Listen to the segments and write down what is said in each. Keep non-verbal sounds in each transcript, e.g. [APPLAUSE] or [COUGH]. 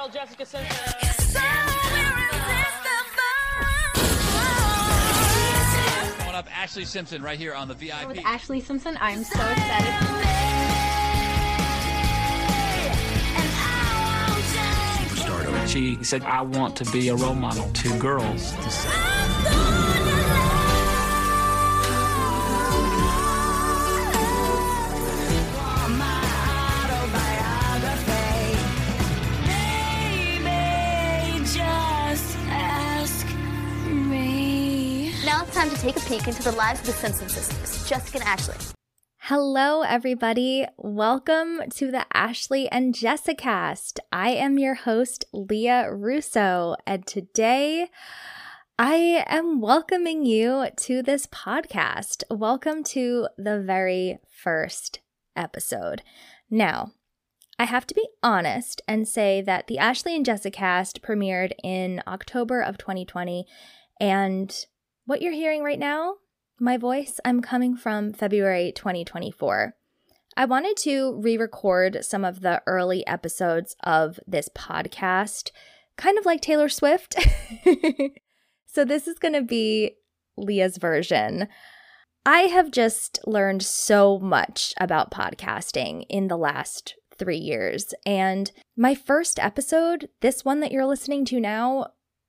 19-year-old Jessica Simpson. Coming up, Ashlee Simpson right here on the VIP. with Ashlee Simpson. I'm so excited. She said, I want to be a role model to girls. Take a peek into the lives of the Simpson sisters, Jessica and Ashlee. Hello, everybody. Welcome to the Ashlee and Jessicast. I am your host, Lia Russo, and today I am welcoming you to this podcast. Welcome to the very first episode. Now, I have to be honest and say that the Ashlee and Jessicast premiered in October of 2020, and what you're hearing right now my voice, I'm coming from February 2024. I wanted to re record some of the early episodes of this podcast, kind of like Taylor Swift. [LAUGHS] so, this is going to be Lia's version. I have just learned so much about podcasting in the last three years. And my first episode, this one that you're listening to now,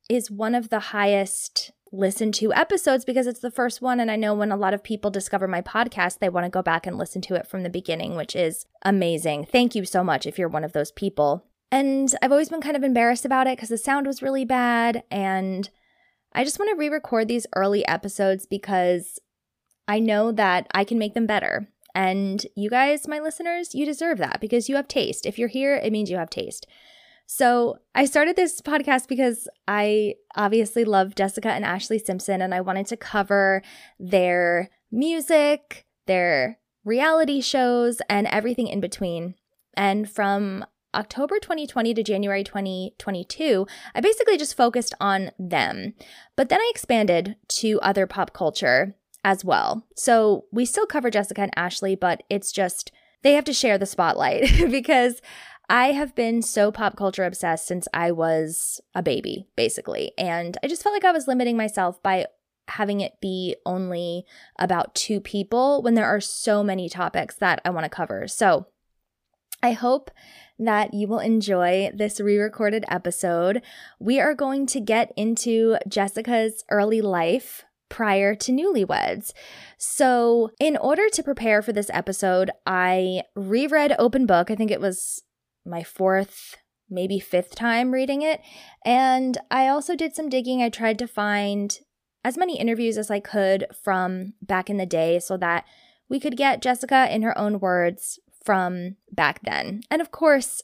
is one of the highest listen to episodes because it's the first one. And I know when a lot of people discover my podcast, they want to go back and listen to it from the beginning, which is amazing. Thank you so much if you're one of those people. And I've always been kind of embarrassed about it because the sound was really bad. And I just want to re record these early episodes because I know that I can make them better. And you guys, my listeners, you deserve that because you have taste. If you're here, it means you have taste. So, I started this podcast because I obviously love Jessica and Ashlee Simpson, and I wanted to cover their music, their reality shows, and everything in between. And from October 2020 to January 2022, I basically just focused on them. But then I expanded to other pop culture as well. So, we still cover Jessica and Ashlee, but it's just they have to share the spotlight [LAUGHS] because I have been so pop culture obsessed since I was a baby, basically. And I just felt like I was limiting myself by having it be only about two people when there are so many topics that I want to cover. So I hope that you will enjoy this re recorded episode. We are going to get into Jessica's early life prior to newlyweds. So, in order to prepare for this episode, I reread Open Book. I think it was my fourth, maybe fifth time reading it. And I also did some digging. I tried to find as many interviews as I could from back in the day so that we could get Jessica in her own words from back then. And of course,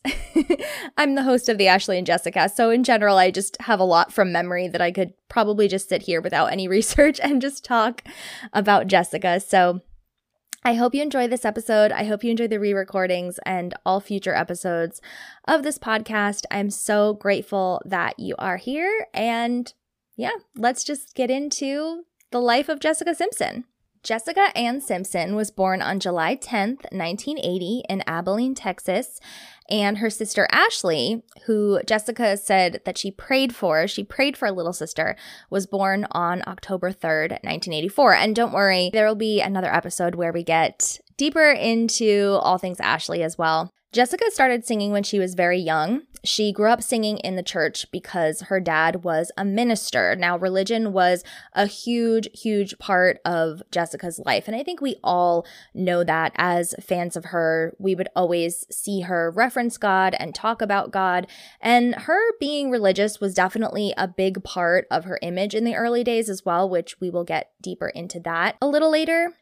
[LAUGHS] I'm the host of the Ashlee and Jessica. So, in general, I just have a lot from memory that I could probably just sit here without any [LAUGHS] research and just talk about Jessica. So, I hope you enjoy this episode. I hope you enjoy the re recordings and all future episodes of this podcast. I'm so grateful that you are here. And yeah, let's just get into the life of Jessica Simpson. Jessica Ann Simpson was born on July 10th, 1980, in Abilene, Texas. And her sister Ashlee, who Jessica said that she prayed for, she prayed for a little sister, was born on October 3rd, 1984. And don't worry, there will be another episode where we get deeper into all things Ashlee as well. Jessica started singing when she was very young. She grew up singing in the church because her dad was a minister. Now, religion was a huge, huge part of Jessica's life. And I think we all know that as fans of her. We would always see her reference God and talk about God. And her being religious was definitely a big part of her image in the early days as well, which we will get deeper into that a little later.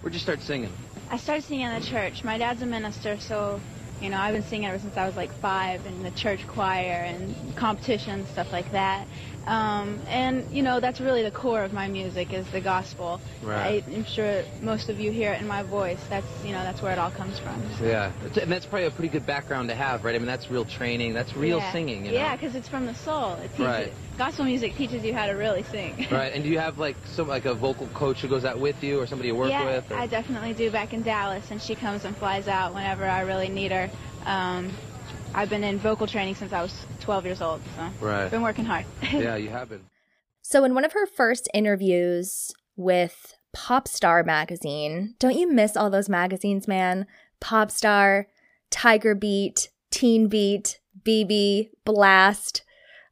Where'd you start singing? I started singing in the church. My dad's a minister, so You know, I've been singing ever since I was like five in the church choir and competitions, stuff like that. Um, and you know, that's really the core of my music is the gospel. Right. I, I'm sure most of you hear it in my voice. That's you know, that's where it all comes from. Yeah, and that's probably a pretty good background to have, right? I mean, that's real training. That's real yeah. singing, you know? Yeah, because it's from the soul. It teaches, Right. Gospel music teaches you how to really sing. [LAUGHS] Right, and do you have like some like a vocal coach who goes out with you, or somebody you work yeah, with? Yeah, I definitely do back in Dallas, and she comes and flies out whenever I really need her. Um, I've been in vocal training since I was 12 years old, so Right. been working hard. [LAUGHS] yeah, you have been. So, in one of her first interviews with Popstar magazine, don't you miss all those magazines, man? Popstar, Tiger Beat, Teen Beat, BB, Blast.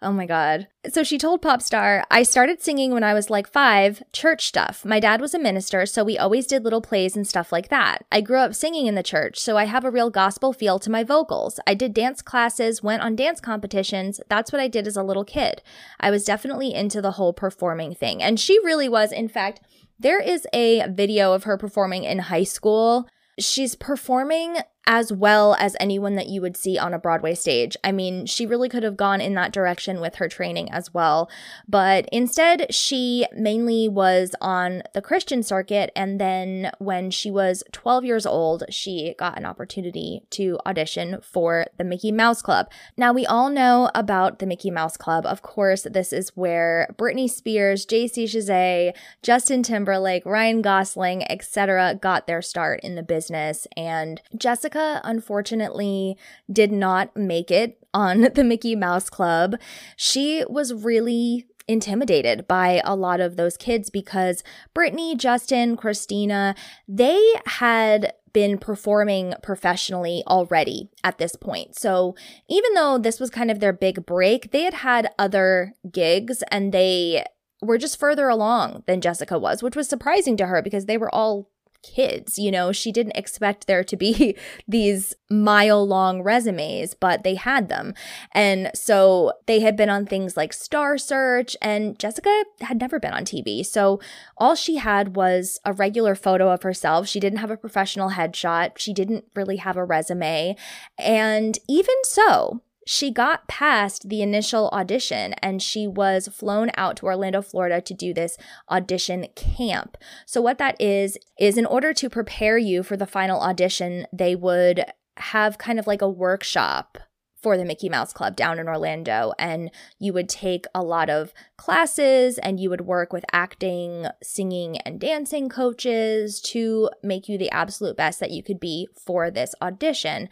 Oh my God. So she told Popstar, I started singing when I was like five, church stuff. My dad was a minister, so we always did little plays and stuff like that. I grew up singing in the church, so I have a real gospel feel to my vocals. I did dance classes, went on dance competitions. That's what I did as a little kid. I was definitely into the whole performing thing. And she really was. In fact, there is a video of her performing in high school. She's performing as well as anyone that you would see on a Broadway stage. I mean, she really could have gone in that direction with her training as well. But instead, she mainly was on the Christian circuit. And then when she was 12 years old, she got an opportunity to audition for the Mickey Mouse Club. Now, we all know about the Mickey Mouse Club. Of course, this is where Britney Spears, JC Chasez, Justin Timberlake, Ryan Gosling, etc. got their start in the business. And Jessica, unfortunately, did not make it on [LAUGHS] the Mickey Mouse Club. She was really intimidated by a lot of those kids because Britney, Justin, Christina, they had been performing professionally already at this point. So even though this was kind of their big break, they had had other gigs and they were just further along than Jessica was, which was surprising to her because they were all kids. You know, she didn't expect there to be [LAUGHS] these mile long resumes, but they had them. And so they had been on things like Star Search, and Jessica had never been on TV. So all she had was a regular photo of herself. She didn't have a professional headshot, she didn't really have a resume. And even so, she got past the initial audition and she was flown out to Orlando, Florida to do this audition camp. So, what that is, is in order to prepare you for the final audition, they would have kind of like a workshop for the Mickey Mouse Club down in Orlando. And you would take a lot of classes and you would work with acting, singing, and dancing coaches to make you the absolute best that you could be for this audition.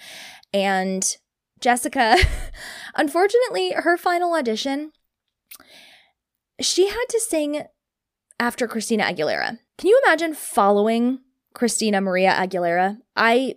And Jessica, [LAUGHS] unfortunately, her final audition, she had to sing after Christina Aguilera. Can you imagine following Christina Maria Aguilera? I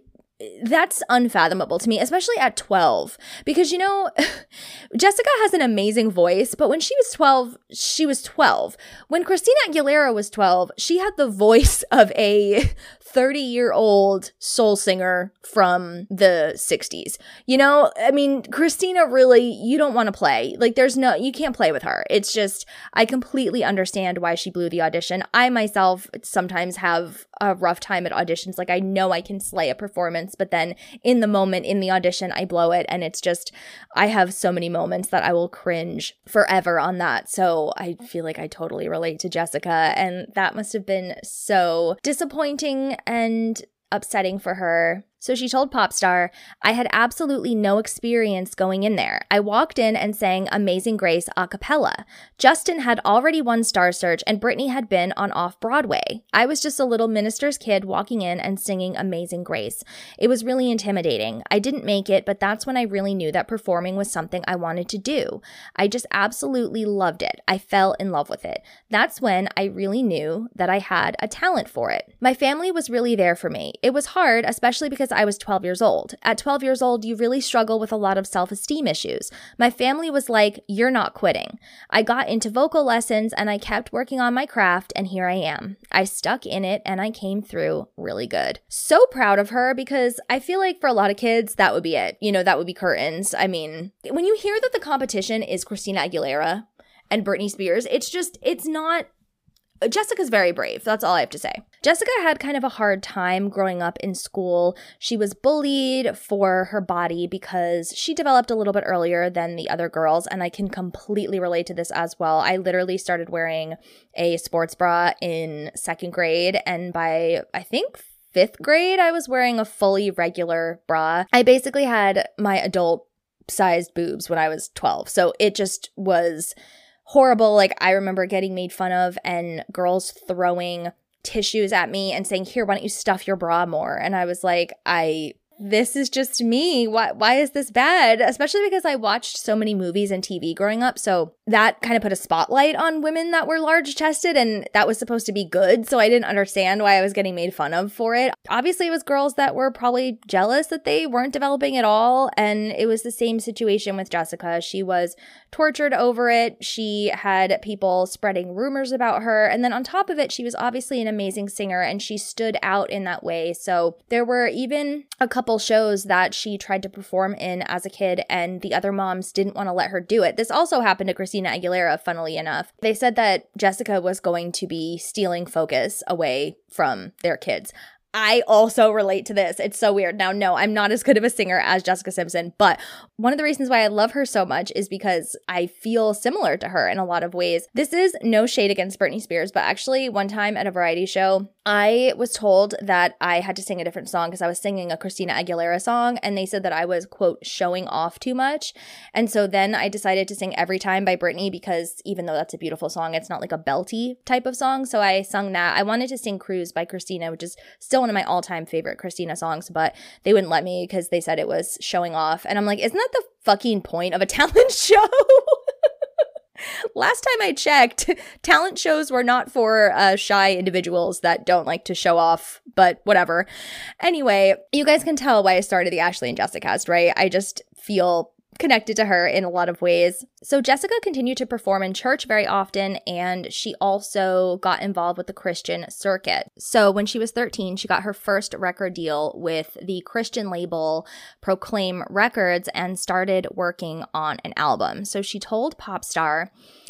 that's unfathomable to me, especially at 12. Because, you know, [LAUGHS] Jessica has an amazing voice, but when she was 12, she was 12. When Christina Aguilera was 12, she had the voice [LAUGHS] of a 30 year old soul singer from the 60s. You know, I mean, Christina really, you don't want to play. Like, there's no, you can't play with her. It's just, I completely understand why she blew the audition. I myself sometimes have a rough time at auditions. Like, I know I can slay a performance, but then in the moment, in the audition, I blow it. And it's just, I have so many moments that I will cringe forever on that. So I feel like I totally relate to Jessica. And that must have been so disappointing and upsetting for her. So she told Popstar, I had absolutely no experience going in there. I walked in and sang Amazing Grace a cappella. Justin had already won Star Search and Britney had been on off Broadway. I was just a little minister's kid walking in and singing Amazing Grace. It was really intimidating. I didn't make it, but that's when I really knew that performing was something I wanted to do. I just absolutely loved it. I fell in love with it. That's when I really knew that I had a talent for it. My family was really there for me. It was hard, especially because I was 12 years old. At 12 years old, you really struggle with a lot of self esteem issues. My family was like, You're not quitting. I got into vocal lessons and I kept working on my craft, and here I am. I stuck in it and I came through really good. So proud of her because I feel like for a lot of kids, that would be it. You know, that would be curtains. I mean, when you hear that the competition is Christina Aguilera and Britney Spears, it's just, it's not Jessica's very brave. That's all I have to say. Jessica had kind of a hard time growing up in school. She was bullied for her body because she developed a little bit earlier than the other girls, and I can completely relate to this as well. I literally started wearing a sports bra in second grade, and by I think fifth grade, I was wearing a fully regular bra. I basically had my adult sized boobs when I was 12. So it just was horrible. Like I remember getting made fun of and girls throwing tissues at me and saying, "Here, why don't you stuff your bra more?" And I was like, "I this is just me. Why why is this bad?" Especially because I watched so many movies and TV growing up, so that kind of put a spotlight on women that were large chested and that was supposed to be good, so I didn't understand why I was getting made fun of for it. Obviously, it was girls that were probably jealous that they weren't developing at all, and it was the same situation with Jessica. She was tortured over it. She had people spreading rumors about her. And then on top of it, she was obviously an amazing singer and she stood out in that way. So there were even a couple shows that she tried to perform in as a kid, and the other moms didn't want to let her do it. This also happened to Christina Aguilera, funnily enough. They said that Jessica was going to be stealing focus away from their kids. I also relate to this. It's so weird. Now, no, I'm not as good of a singer as Jessica Simpson, but one of the reasons why I love her so much is because I feel similar to her in a lot of ways. This is no shade against Britney Spears, but actually, one time at a variety show, I was told that I had to sing a different song because I was singing a Christina Aguilera song, and they said that I was, quote, showing off too much. And so then I decided to sing Every Time by Britney because even though that's a beautiful song, it's not like a belty type of song. So I sung that. I wanted to sing Cruz by Christina, which is still one of my all time favorite Christina songs, but they wouldn't let me because they said it was showing off. And I'm like, isn't that the fucking point of a [LAUGHS] talent show? [LAUGHS] Last time I checked, [LAUGHS] talent shows were not for uh, shy individuals that don't like to show off, but whatever. Anyway, you guys can tell why I started the Ashlee and Jessicast, right? I just feel connected to her in a lot of ways. So Jessica continued to perform in church very often and she also got involved with the Christian circuit. So when she was 13, she got her first record deal with the Christian label Proclaim Records and started working on an album. So she told Popstar,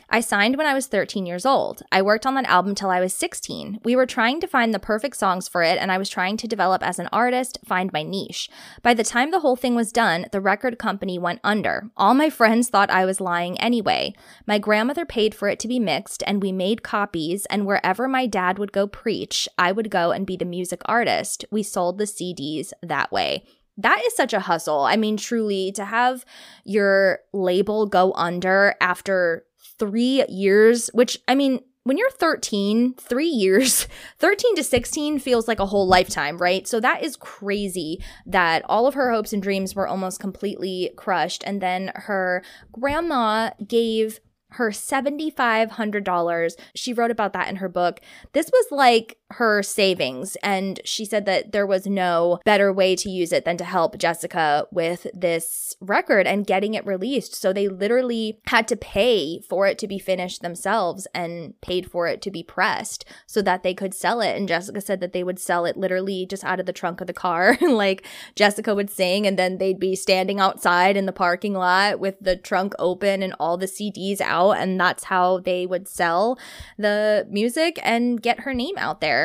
I signed when I was 13 years old. I worked on that album till I was 16. We were trying to find the perfect songs for it, and I was trying to develop as an artist, find my niche. By the time the whole thing was done, the record company went under. All my friends thought I was lying anyway. My grandmother paid for it to be mixed, and we made copies, and wherever my dad would go preach, I would go and be the music artist. We sold the CDs that way that is such a hustle. I mean, truly, to have your label go under after three years, which I mean, when you're 13, three years, [LAUGHS] 13 to 16 feels like a whole lifetime, right? So that is crazy that all of her hopes and dreams were almost completely crushed. And then her grandma gave her $7,500. She wrote about that in her book. This was like her savings. And she said that there was no better way to use it than to help Jessica with this record and getting it released. So they literally had to pay for it to be finished themselves and paid for it to be pressed so that they could sell it. And Jessica said that they would sell it literally just out of the trunk of the car. [LAUGHS] like Jessica would sing and then they'd be standing outside in the parking lot with the trunk open and all the CDs out. And that's how they would sell the music and get her name out there.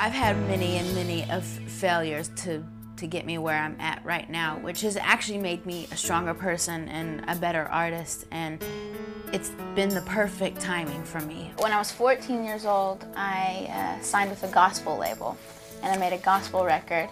I've had many and many of failures to to get me where I'm at right now, which has actually made me a stronger person and a better artist and it's been the perfect timing for me. When I was 14 years old, I uh, signed with a gospel label and I made a gospel record.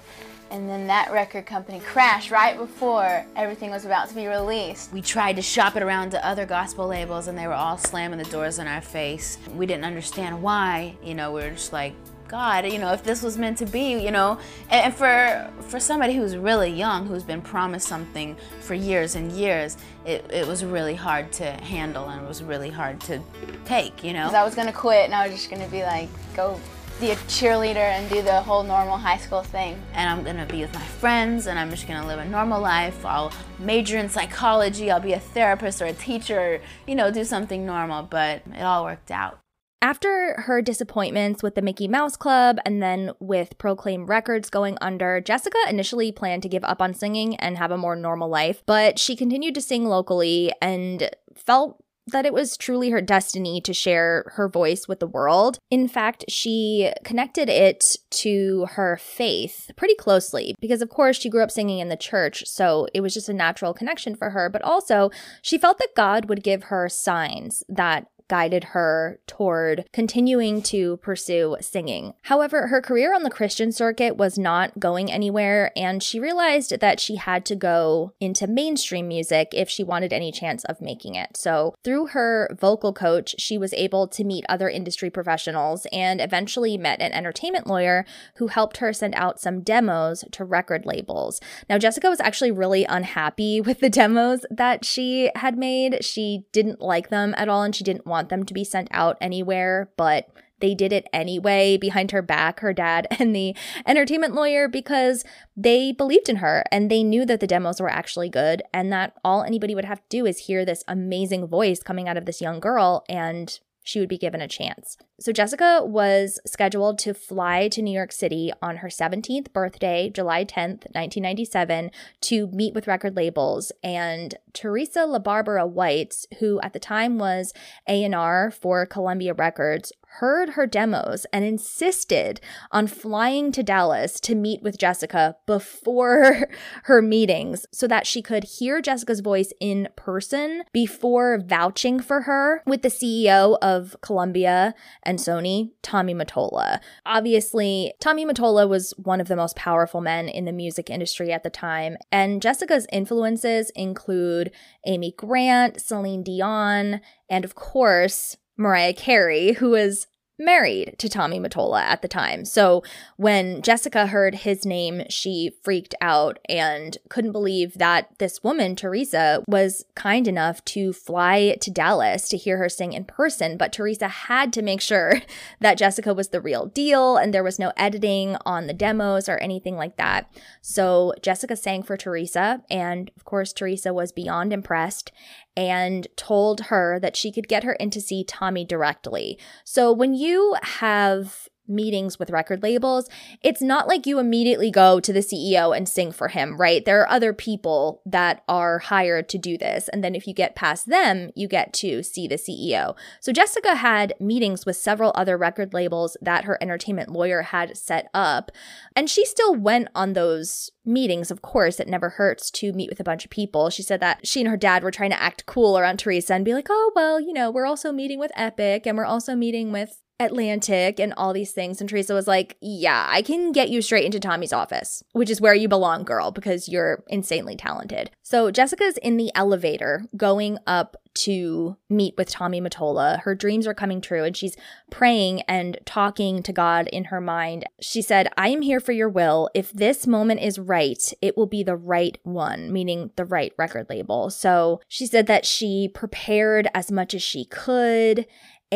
And then that record company crashed right before everything was about to be released. We tried to shop it around to other gospel labels and they were all slamming the doors in our face. We didn't understand why. You know, we were just like, God, you know, if this was meant to be, you know, and for for somebody who's really young, who's been promised something for years and years, it, it was really hard to handle and it was really hard to take, you know. Because I was gonna quit and I was just gonna be like, go be a cheerleader and do the whole normal high school thing. And I'm gonna be with my friends and I'm just gonna live a normal life. I'll major in psychology, I'll be a therapist or a teacher, you know, do something normal, but it all worked out. After her disappointments with the Mickey Mouse Club and then with Proclaim Records going under, Jessica initially planned to give up on singing and have a more normal life, but she continued to sing locally and felt that it was truly her destiny to share her voice with the world. In fact, she connected it to her faith pretty closely because, of course, she grew up singing in the church, so it was just a natural connection for her. But also, she felt that God would give her signs that guided her toward continuing to pursue singing. However, her career on the Christian circuit was not going anywhere, and she realized that she had to go into mainstream music if she wanted any chance of making it. So, through her vocal coach, she was able to meet other industry professionals and eventually met an entertainment lawyer who helped her send out some demos to record labels. Now, Jessica was actually really unhappy [LAUGHS] with the demos that she had made. She didn't like them at all, and she didn't want them to be sent out anywhere, but they did it anyway behind her back, her dad [LAUGHS] and the entertainment lawyer, because they believed in her and they knew that the demos were actually good and that all anybody would have to do is hear this amazing voice coming out of this young girl and she would be given a chance. So, Jessica was scheduled to fly to New York City on her 17th birthday, July 10th, 1997, to meet with record labels. And Teresa LaBarbera White, who at the time was A&R for Columbia Records, heard her demos and insisted on flying to Dallas to meet with Jessica before [LAUGHS] her meetings so that she could hear Jessica's voice in person before vouching for her with the CEO of Columbia and Sony, Tommy Mottola. Obviously, Tommy Mottola was one of the most powerful men in the music industry at the time, and Jessica's influences include Amy Grant, Celine Dion, and of course, Mariah Carey, who was married to Tommy Mottola at the time. So when Jessica heard his name, she freaked out and couldn't believe that this woman, Teresa, was kind enough to fly to Dallas to hear her sing in person. But Teresa had to make sure [LAUGHS] that Jessica was the real deal and there was no editing on the demos or anything like that. So Jessica sang for Teresa, and of course, Teresa was beyond impressed and told her that she could get her in to see Tommy directly. So when you have meetings with record labels, it's not like you immediately go to the CEO and sing for him, right? There are other people that are hired to do this. And then if you get past them, you get to see the CEO. So Jessica had meetings with several other record labels that her entertainment lawyer had set up. And she still went on those meetings, of course, it never hurts to meet with a bunch of people. She said that she and her dad were trying to act cool around Teresa and be like, oh, well, you know, we're also meeting with Epic and we're also meeting with Atlantic and all these things. And Teresa was like, Yeah, I can get you straight into Tommy's office, which is where you belong, girl, because you're insanely talented. So Jessica's in the elevator going up to meet with Tommy Mottola. Her dreams are coming true and she's praying and talking to God in her mind. She said, I am here for your will. If this moment is right, it will be the right one, meaning the right record label. So she said that she prepared as much as she could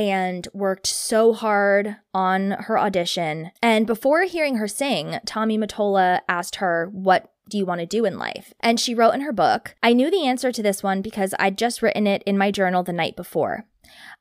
and worked so hard on her audition. And before hearing her sing, Tommy Mottola asked her, What do you want to do in life? And she wrote in her book, I knew the answer to this one because I'd just written it in my journal the night before.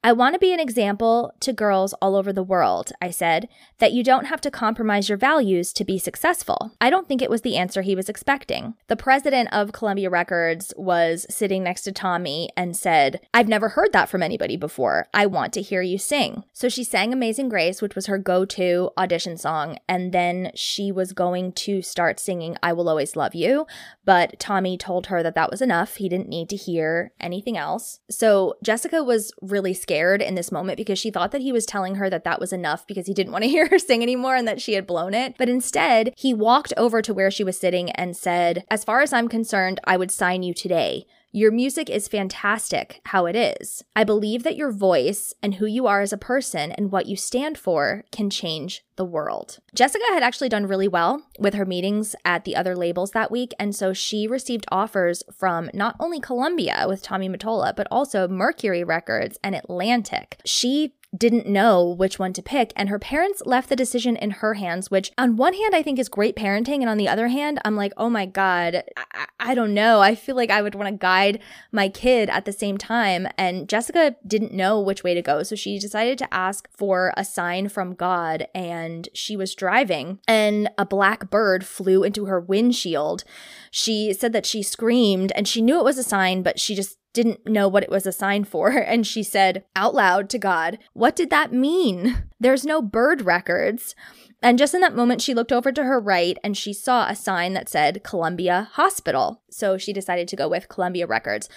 I want to be an example to girls all over the world, I said, that you don't have to compromise your values to be successful. I don't think it was the answer he was expecting. The president of Columbia Records was sitting next to Tommy and said, I've never heard that from anybody before. I want to hear you sing. So she sang Amazing Grace, which was her go to audition song, and then she was going to start singing I Will Always Love You. But Tommy told her that that was enough. He didn't need to hear anything else. So Jessica was really scared in this moment because she thought that he was telling her that that was enough because he didn't want to [LAUGHS] hear her sing anymore and that she had blown it. But instead, he walked over to where she was sitting and said, As far as I'm concerned, I would sign you today. Your music is fantastic how it is. I believe that your voice and who you are as a person and what you stand for can change the world. Jessica had actually done really well with her meetings at the other labels that week, and so she received offers from not only Columbia with Tommy Mottola, but also Mercury Records and Atlantic. She didn't know which one to pick, and her parents left the decision in her hands, which on one hand I think is great parenting, and on the other hand, I'm like, oh my God, I, I don't know. I feel like I would want to guide my kid at the same time. And Jessica didn't know which way to go, so she decided to ask for a sign from God, and she was driving, and a black bird flew into her windshield. She said that she screamed and she knew it was a sign, but she just didn't know what it was a sign for. [LAUGHS] And she said out loud to God, What did that mean? There's no bird records. And just in that moment, she looked over to her right and she saw a sign that said Columbia Hospital. So she decided to go with Columbia Records.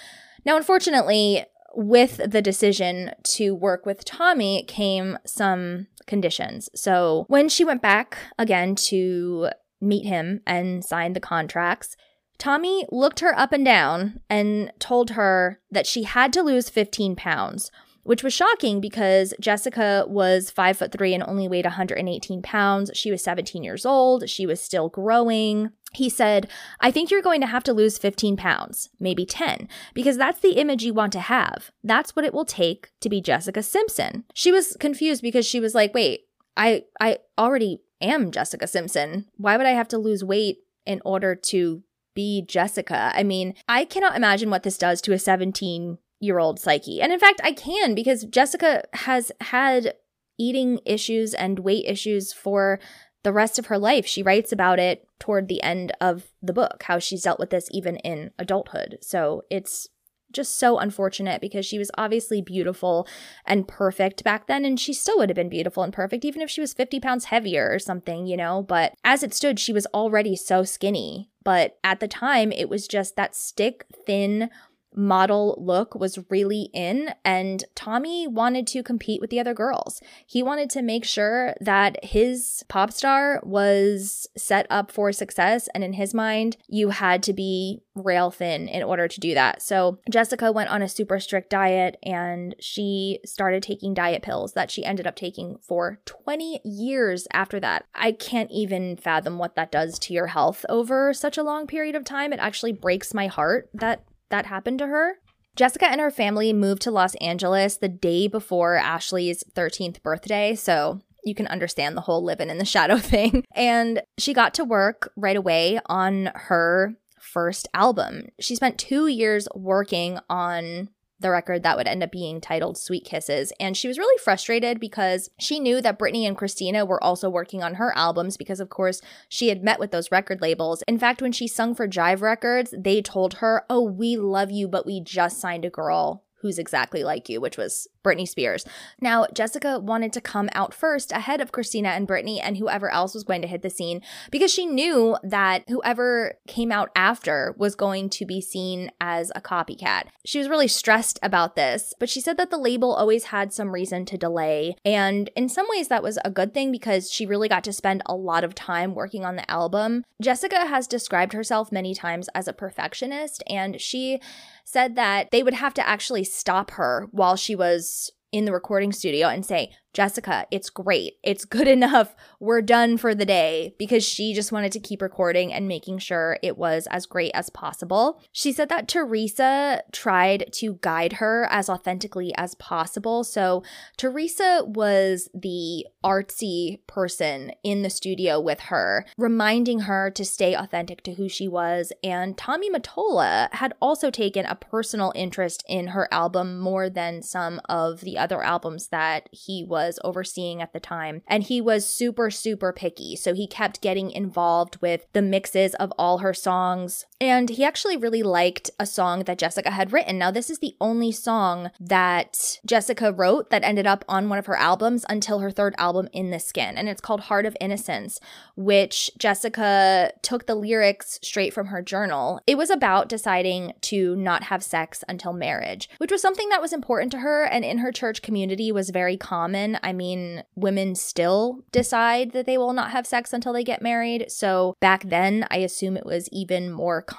Now, unfortunately, with the decision to work with Tommy came some conditions. So when she went back again to meet him and sign the contracts, Tommy looked her up and down and told her that she had to lose 15 pounds, which was shocking because Jessica was five foot three and only weighed 118 pounds. She was 17 years old. She was still growing. He said, I think you're going to have to lose 15 pounds, maybe 10, because that's the image you want to have. That's what it will take to be Jessica Simpson. She was confused because she was like, wait, I, I already am Jessica Simpson. Why would I have to lose weight in order to be Jessica? I mean, I cannot imagine what this does to a 17 year old psyche. And in fact, I can because Jessica has had eating issues and weight issues for the rest of her life. She writes about it toward the end of the book, how she's dealt with this even in adulthood. So it's just so unfortunate because she was obviously beautiful and perfect back then, and she still would have been beautiful and perfect even if she was 50 pounds heavier or something, you know. But as it stood, she was already so skinny. But at the time, it was just that stick thin model look was really in and Tommy wanted to compete with the other girls. He wanted to make sure that his pop star was set up for success and in his mind you had to be rail thin in order to do that. So Jessica went on a super strict diet and she started taking diet pills that she ended up taking for 20 years after that. I can't even fathom what that does to your health over such a long period of time. It actually breaks my heart that that happened to her. Jessica and her family moved to Los Angeles the day before Ashlee's 13th birthday, so you can understand the whole living in the [LAUGHS] shadow thing. And she got to work right away on her first album. She spent two years working on the record that would end up being titled Sweet Kisses. And she was really frustrated because she knew that Britney and Christina were also working on her albums because, of course, she had met with those record labels. In fact, when she sung for Jive Records, they told her, Oh, we love you, but we just signed a girl who's exactly like you, which was Britney Spears. Now, Jessica wanted to come out first ahead of Christina and Britney and whoever else was going to hit the scene because she knew that whoever came out after was going to be seen as a copycat. She was really stressed about this, but she said that the label always had some reason to delay. And in some ways, that was a good thing because she really got to spend a lot of time working on the album. Jessica has described herself many times as a perfectionist, and she said that they would have to actually stop her while she was in the recording studio and say, Jessica, it's great. It's good [LAUGHS] enough. We're done for the day because she just wanted to keep recording and making sure it was as great as possible. She said that Teresa tried to guide her as authentically as possible. So, Teresa was the artsy person in the studio with her, reminding her to stay authentic to who she was. And Tommy Mottola had also taken a personal interest in her album more than some of the other albums that he was was overseeing at the time. And he was super, super picky. So he kept getting involved with the mixes of all her songs. And he actually really liked a song that Jessica had written. Now, this is the only song that Jessica wrote that ended up on one of her albums until her third album, In the Skin. And it's called Heart of Innocence, which Jessica took the lyrics straight from her journal. It was about deciding to not have sex until marriage, which was something that was important to her and in her church community was very common. I mean, women still decide that they will not have sex until they get married. So back then, I assume it was even more common.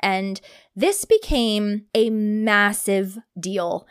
And this became a massive deal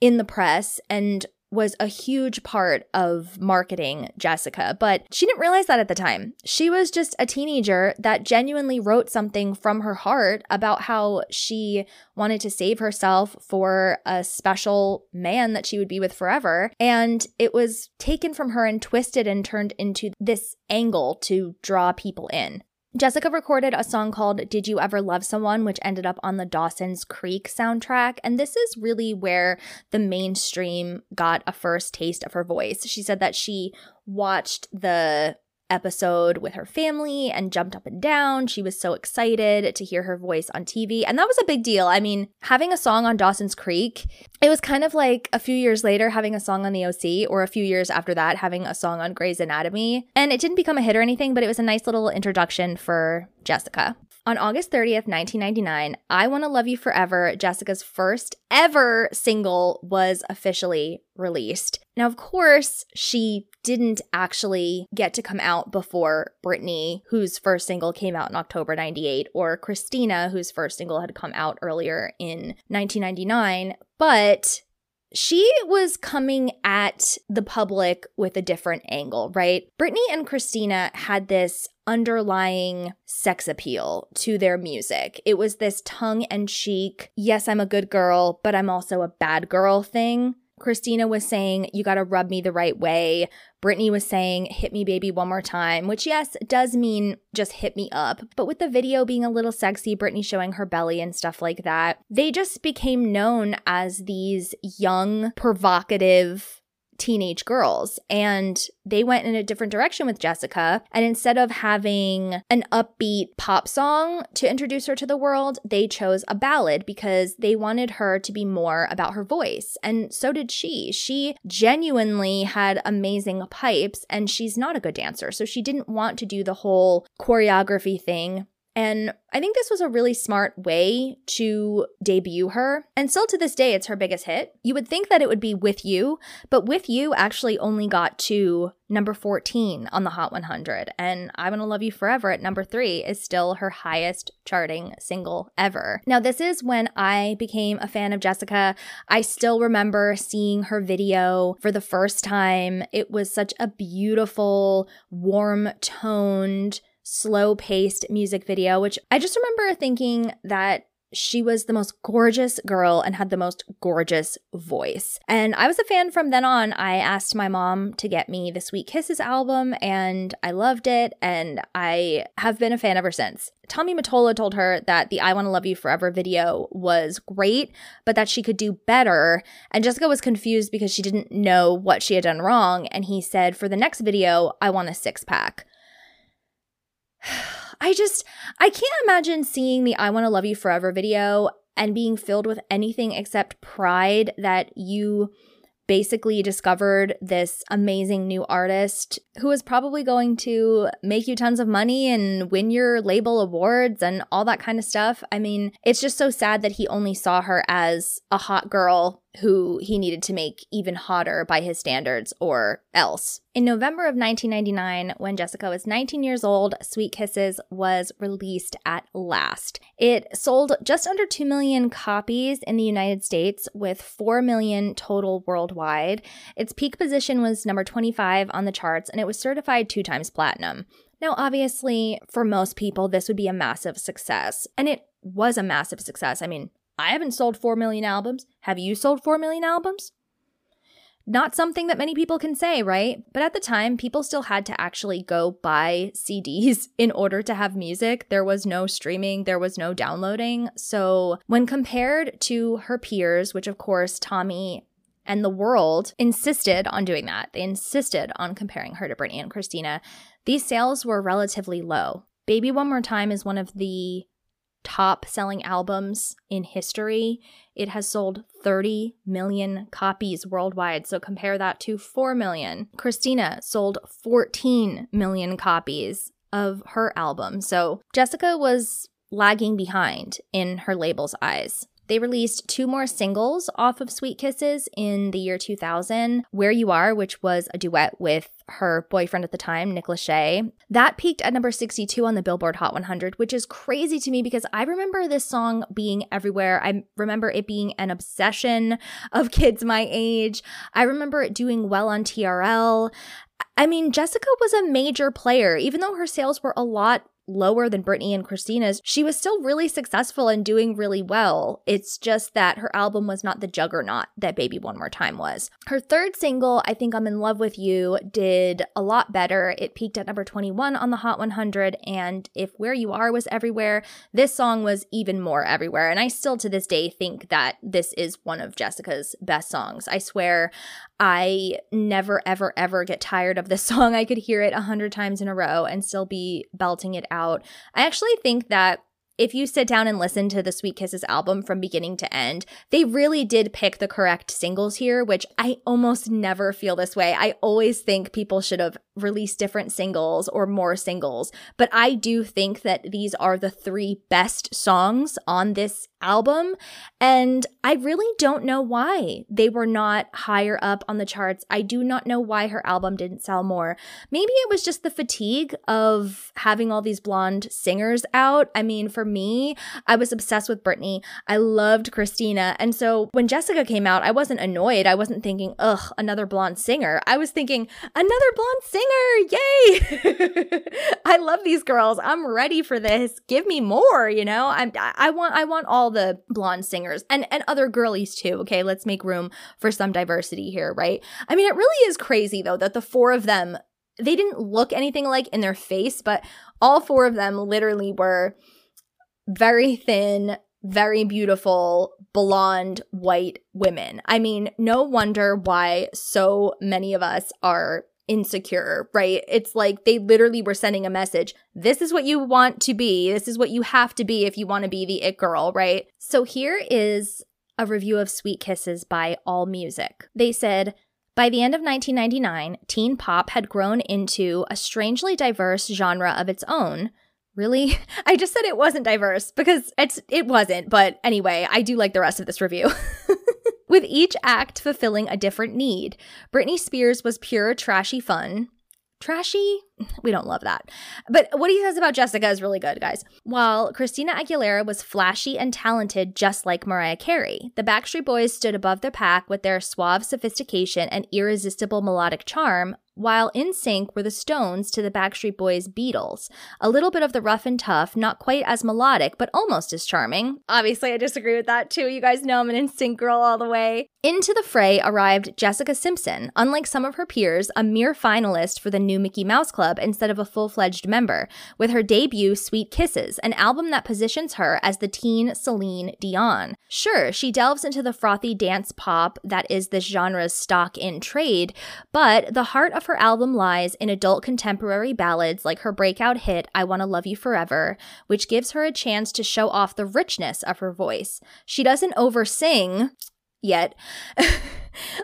in the press. And was a huge part of marketing Jessica, but she didn't realize that at the time. She was just a teenager that genuinely wrote something from her heart about how she wanted to save herself for a special man that she would be with forever. And it was taken from her and twisted and turned into this angle to draw people in. Jessica recorded a song called Did You Ever Love Someone, which ended up on the Dawson's Creek soundtrack. And this is really where the mainstream got a first taste of her voice. She said that she watched the episode with her family and jumped up and down. She was so excited to hear her voice on TV. And that was a big deal. I mean, having a song on Dawson's Creek, it was kind of like a few years later having a song on the OC, or a few years after that having a song on Grey's Anatomy. And it didn't become a hit or anything, but it was a nice little introduction for Jessica. On August 30th, 1999, I Want to Love You Forever, Jessica's first ever single, was officially released. Now, of course, she didn't actually get to come out before Britney, whose first single came out in October 98, or Christina, whose first single had come out earlier in 1999, but she was coming at the public with a different angle, right? Britney and Christina had this underlying sex appeal to their music. It was this tongue in cheek, yes, I'm a good girl, but I'm also a bad girl thing. Christina was saying, You gotta rub me the right way. Britney was saying, Hit me, baby, one more time, which, yes, does mean just hit me up. But with the video being a little sexy, Britney showing her belly and stuff like that, they just became known as these young, provocative, teenage girls and they went in a different direction with Jessica and instead of having an upbeat pop song to introduce her to the world they chose a ballad because they wanted her to be more about her voice and so did she. She genuinely had amazing pipes and she's not a good dancer so she didn't want to do the whole choreography thing and I think this was a really smart way to debut her. And still to this day, it's her biggest hit. You would think that it would be With You, but With You actually only got to number 14 on the Hot 100. And I'm Gonna Love You Forever at number three is still her highest charting single ever. Now, this is when I became a fan of Jessica. I still remember seeing her video for the first time. It was such a beautiful, warm toned, slow paced music video, which I just remember thinking that she was the most gorgeous girl and had the most gorgeous voice. And I was a fan from then on. I asked my mom to get me the Sweet Kisses album and I loved it and I have been a fan ever since. Tommy Mottola told her that the I Want to Love You Forever video was great, but that she could do better. And Jessica was confused because she didn't know what she had done wrong. And he said, for the next video, I want a six pack. [SIGHS] I just, I can't imagine seeing the I Want to Love You Forever video and being filled with anything except pride that you basically discovered this amazing new artist who is probably going to make you tons of money and win your label awards and all that kind of stuff. I mean, it's just so sad that he only saw her as a hot girl who he needed to make even hotter by his standards or else. In November of 1999, when Jessica was 19 years old, Sweet Kisses was released at last. It sold just under 2 million copies in the United States with 4 million total worldwide. Its peak position was number 25 on the charts and it was certified two times platinum. Now, obviously, for most people, this would be a massive success, and it was a massive success. I mean, I haven't sold 4 million albums. Have you sold 4 million albums? Not something that many people can say, right? But at the time, people still had to actually go buy CDs [LAUGHS] in order to have music. There was no streaming, there was no downloading. So, when compared to her peers, which of course Tommy and the world insisted on doing that, they insisted on comparing her to Britney and Christina, these sales were relatively low. Baby One More Time is one of the top selling albums in history. It has sold 30 million copies worldwide. So compare that to 4 million. Christina sold 14 million copies of her album. So Jessica was lagging behind in her label's eyes. They released two more singles off of Sweet Kisses in the year 2000 Where You Are, which was a duet with her boyfriend at the time, Nick Lachey. That peaked at number 62 on the Billboard Hot 100, which is crazy to me because I remember this song being everywhere. I remember it being an obsession of kids my age. I remember it doing well on TRL. I mean, Jessica was a major player, even though her sales were a lot lower than Britney and Christina's, she was still really successful and doing really well. It's just that her album was not the juggernaut that Baby One More Time was. Her third single, I Think I'm in Love with You, did a lot better. It peaked at number 21 on the Hot 100, and if Where You Are was everywhere, this song was even more everywhere. And I still to this day think that this is one of Jessica's best songs. I swear, I never, ever, ever get tired of this [LAUGHS] song. I could hear it a hundred times in a row and still be belting it out. I actually think that if you sit down and listen to the Sweet Kisses album from beginning to end, they really did pick the correct singles here, which I almost never feel this way. I always think people should have released different singles or more singles, but I do think that these are the three best songs on this album. And I really don't know why they were not higher up on the charts. I do not know why her album didn't sell more. Maybe it was just the fatigue of having all these blonde singers out. I mean, for me, I was obsessed with Britney. I loved Christina. And so when Jessica came out, I wasn't annoyed. I wasn't thinking, ugh, another blonde singer. I was thinking, another blonde singer. Yay. [LAUGHS] I love these girls. I'm ready for this. Give me more, you know? I'm I want I want all the blonde singers and and other girlies too. Okay, let's make room for some diversity here, right? I mean, it really is crazy though that the four of them they didn't look anything like in their face, but all four of them literally were very thin, very beautiful, blonde, white women. I mean, no wonder why so many of us are insecure, right? It's like they literally were sending a message. This is what you want to be. This is what you have to be if you want to be the it girl, right? So here is a review of Sweet Kisses by All Music. They said, by the end of 1999, teen pop had grown into a strangely diverse genre of its own. Really? [LAUGHS] I just said it wasn't diverse because it's it wasn't, but anyway, I do like the rest of this review. [LAUGHS] With each act fulfilling a different need. Britney Spears was pure trashy fun. Trashy? We don't love that. But what he says about Jessica is really good, guys. While Christina Aguilera was flashy and talented just like Mariah Carey, the Backstreet Boys stood above the pack with their suave sophistication and irresistible melodic charm, while NSYNC were the Stones to the Backstreet Boys' Beatles. A little bit of the rough and tough, not quite as melodic, but almost as charming. Obviously, I disagree with that too. You guys know I'm an NSYNC girl all the way. Into the fray arrived Jessica Simpson, unlike some of her peers, a mere finalist for the new Mickey Mouse Club instead of a full fledged member, with her debut Sweet Kisses, an album that positions her as the teen Celine Dion. Sure, she delves into the frothy dance pop that is this genre's stock in trade, but the heart of her album lies in adult contemporary ballads like her breakout hit I Wanna Love You Forever, which gives her a chance to show off the richness of her voice. She doesn't oversing yet. [LAUGHS]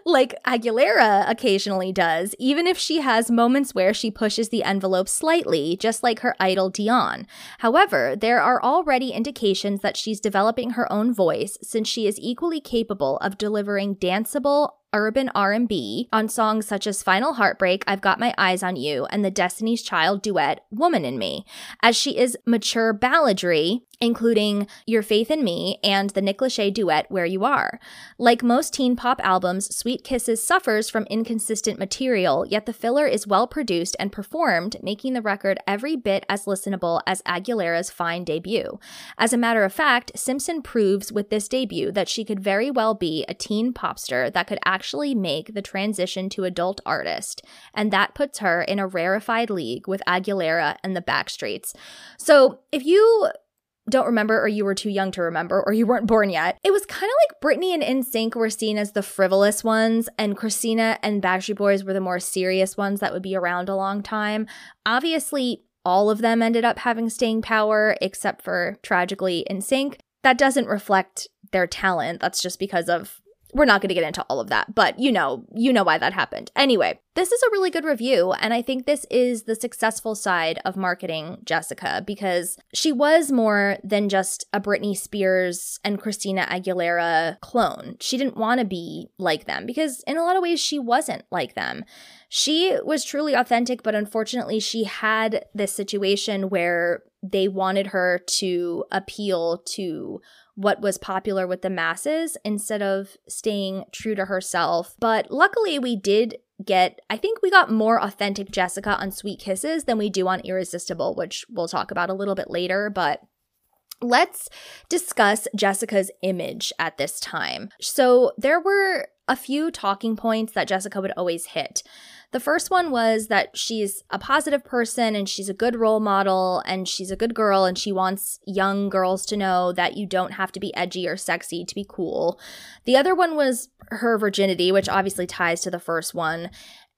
like Aguilera occasionally does, even if she has moments where she pushes the envelope slightly, just like her idol Dion. However, there are already indications that she's developing her own voice since she is equally capable of delivering danceable urban R&B on songs such as Final Heartbreak, I've Got My Eyes on You, and the Destiny's Child duet Woman in Me, as she is mature balladry including Your Faith in Me and the Nick Lachey duet Where You Are. Like most teen pop albums, Sweet Kisses suffers from inconsistent material, yet the filler is well produced and performed, making the record every bit as listenable as Aguilera's fine debut. As a matter of fact, Simpson proves with this debut that she could very well be a teen popster that could actually make the transition to adult artist, and that puts her in a rarefied league with Aguilera and the Backstreets. So, if you don't remember or you were too young to remember or you weren't born yet. It was kind of like Britney and NSYNC were seen as the frivolous ones and Christina and Backstreet Boys were the more serious ones that would be around a long time. Obviously, all of them ended up having staying power except for tragically NSYNC. That doesn't reflect their talent. That's just because of we're not going to get into all of that, but you know, you know why that happened. Anyway, this is a really good review, and I think this is the successful side of marketing Jessica because she was more than just a Britney Spears and Christina Aguilera clone. She didn't want to be like them because, in a lot of ways, she wasn't like them. She was truly authentic, but unfortunately, she had this situation where they wanted her to appeal to what was popular with the masses instead of staying true to herself. But luckily, we did get, I think we got more authentic Jessica on Sweet Kisses than we do on Irresistible, which we'll talk about a little bit later. But Let's discuss Jessica's image at this time. So, there were a few talking points that Jessica would always hit. The first one was that she's a positive person and she's a good role model and she's a good girl and she wants young girls to know that you don't have to be edgy or sexy to be cool. The other one was her virginity, which obviously ties to the first one.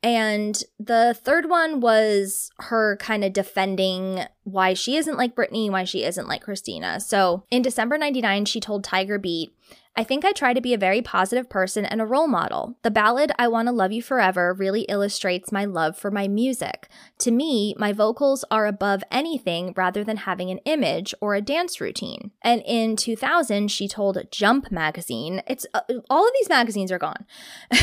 And the third one was her kind of defending why she isn't like Britney, why she isn't like Christina. So in December 99, she told Tiger Beat, I think I try to be a very positive person and a role model. The ballad I Want to Love You Forever really illustrates my love for my music. To me, my vocals are above anything rather than having an image or a dance routine. And in 2000, she told Jump magazine, it's uh, all of these magazines are gone.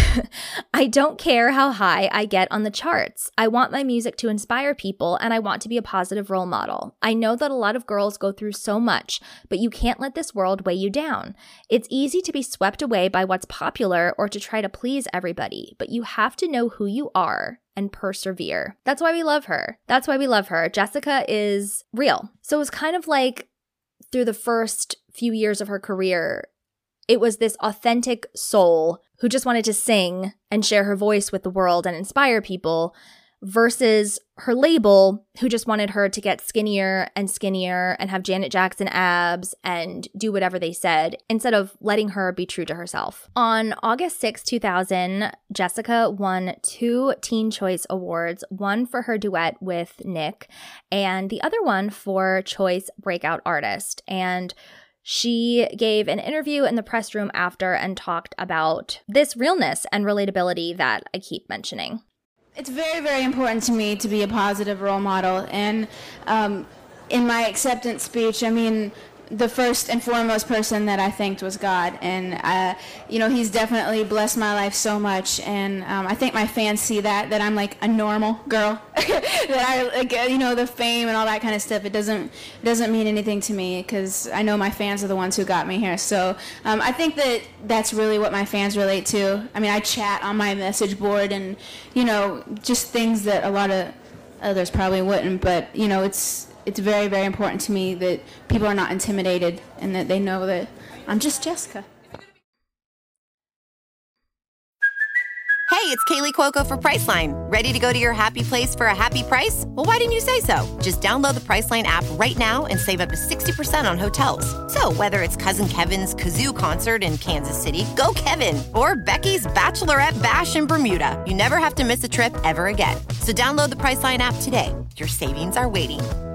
[LAUGHS] I don't care how high I get on the charts. I want my music to inspire people and I want to be a positive role model. I know that a lot of girls go through so much, but you can't let this world weigh you down. It's easy to be swept away by what's popular or to try to please everybody, but you have to know who you are and persevere. That's why we love her. That's why we love her. Jessica is real. So it was kind of like through the first few years of her career, it was this authentic soul who just wanted to sing and share her voice with the world and inspire people versus her label who just wanted her to get skinnier and skinnier and have Janet Jackson abs and do whatever they said instead of letting her be true to herself. On August 6, 2000, Jessica won two Teen Choice Awards, one for her duet with Nick and the other one for Choice Breakout Artist. And she gave an interview in the press room after and talked about this realness and relatability that I keep mentioning. It's very, very important to me to be a positive role model. And um, in my acceptance speech, I mean, the first and foremost person that I thanked was God, and uh, you know He's definitely blessed my life so much, and um, I think my fans see that that I'm like a normal girl, [LAUGHS] that I like uh, you know the fame and all that kind of stuff. It doesn't it doesn't mean anything to me because I know my fans are the ones who got me here. So um, I think that that's really what my fans relate to. I mean, I chat on my message board, and you know just things that a lot of others probably wouldn't, but you know it's it's very, very important to me that people are not intimidated and that they know that I'm just Jessica. Hey, it's Kaley Cuoco for Priceline. Ready to go to your happy place for a happy price? Well, why didn't you say so? Just download the Priceline app right now and save up to 60% on hotels. So, whether it's Cousin Kevin's Kazoo concert in Kansas City, go Kevin, or Becky's Bachelorette Bash in Bermuda, you never have to miss a trip ever again. So, download the Priceline app today. Your savings are waiting.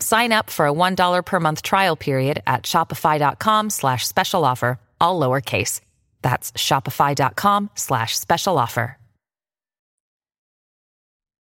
Sign up for a $1 per month trial period at shopify.com slash special offer, all lowercase. That's shopify.com slash special offer.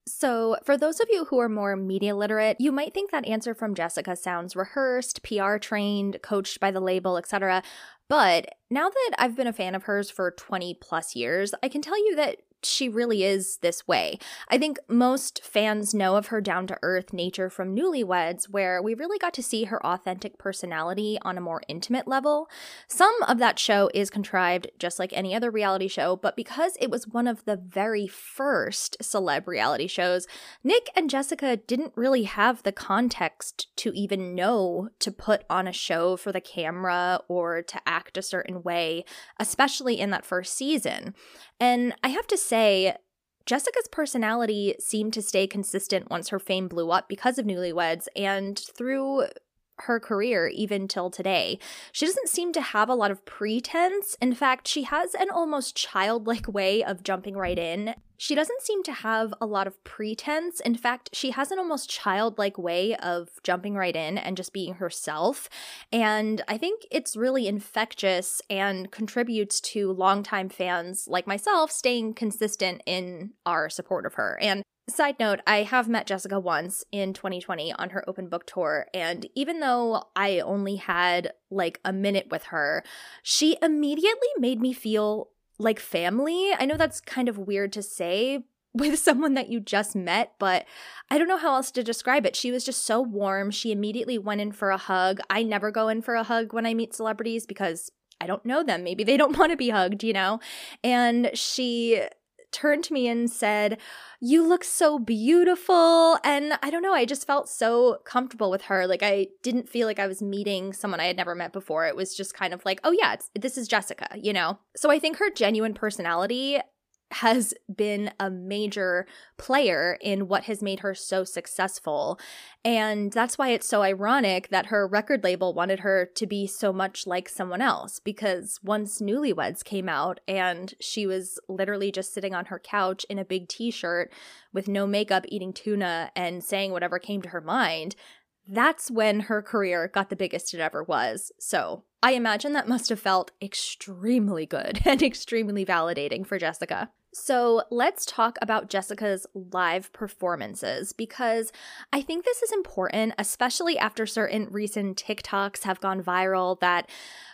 So, for those of you who are more media literate, you might think that answer from Jessica sounds rehearsed, PR trained, coached by the label, etc. But now that I've been a fan of hers for 20 plus years, I can tell you that she really is this way. I think most fans know of her down to earth nature from Newlyweds, where we really got to see her authentic personality on a more intimate level. Some of that show is contrived, just like any other reality show, but because it was one of the very first celeb reality shows, Nick and Jessica didn't really have the context to even know to put on a show for the camera or to act a certain way, especially in that first season. And I have to say, Jessica's personality seemed to stay consistent once her fame blew up because of Newlyweds and through her career even till today. She doesn't seem to have a lot of pretense. In fact, she has an almost childlike way of jumping right in. She doesn't seem to have a lot of pretense. In fact, she has an almost childlike way of jumping right in and just being herself. And I think it's really infectious and contributes to longtime fans like myself staying consistent in our support of her. And Side note, I have met Jessica once in 2020 on her open book tour, and even though I only had like a minute with her, she immediately made me feel like family. I know that's kind of weird to say, [LAUGHS] with someone that you just met, but I don't know how else to describe it. She was just so warm. She immediately went in for a hug. I never go in for a hug when I meet celebrities because I don't know them. Maybe they don't [LAUGHS] want to be hugged, you know? And she turned to me and said, You look so beautiful. And I don't know, I just felt so comfortable with her. Like, I didn't feel like I was meeting someone I had never met before. It was just kind of like, Oh, yeah, this is Jessica, you know? So I think her genuine personality has been a major player in what has made her so successful. And that's why it's so ironic that her record label wanted her to be so much like someone else because once Newlyweds came out and she was literally just sitting on her couch in a big t shirt with no makeup, eating tuna, and saying whatever came to her mind, that's when her career got the biggest it ever was. So I imagine that must have felt extremely good [LAUGHS] and extremely validating for Jessica. So let's talk about Jessica's live performances because I think this is important, especially after certain recent TikToks have gone viral that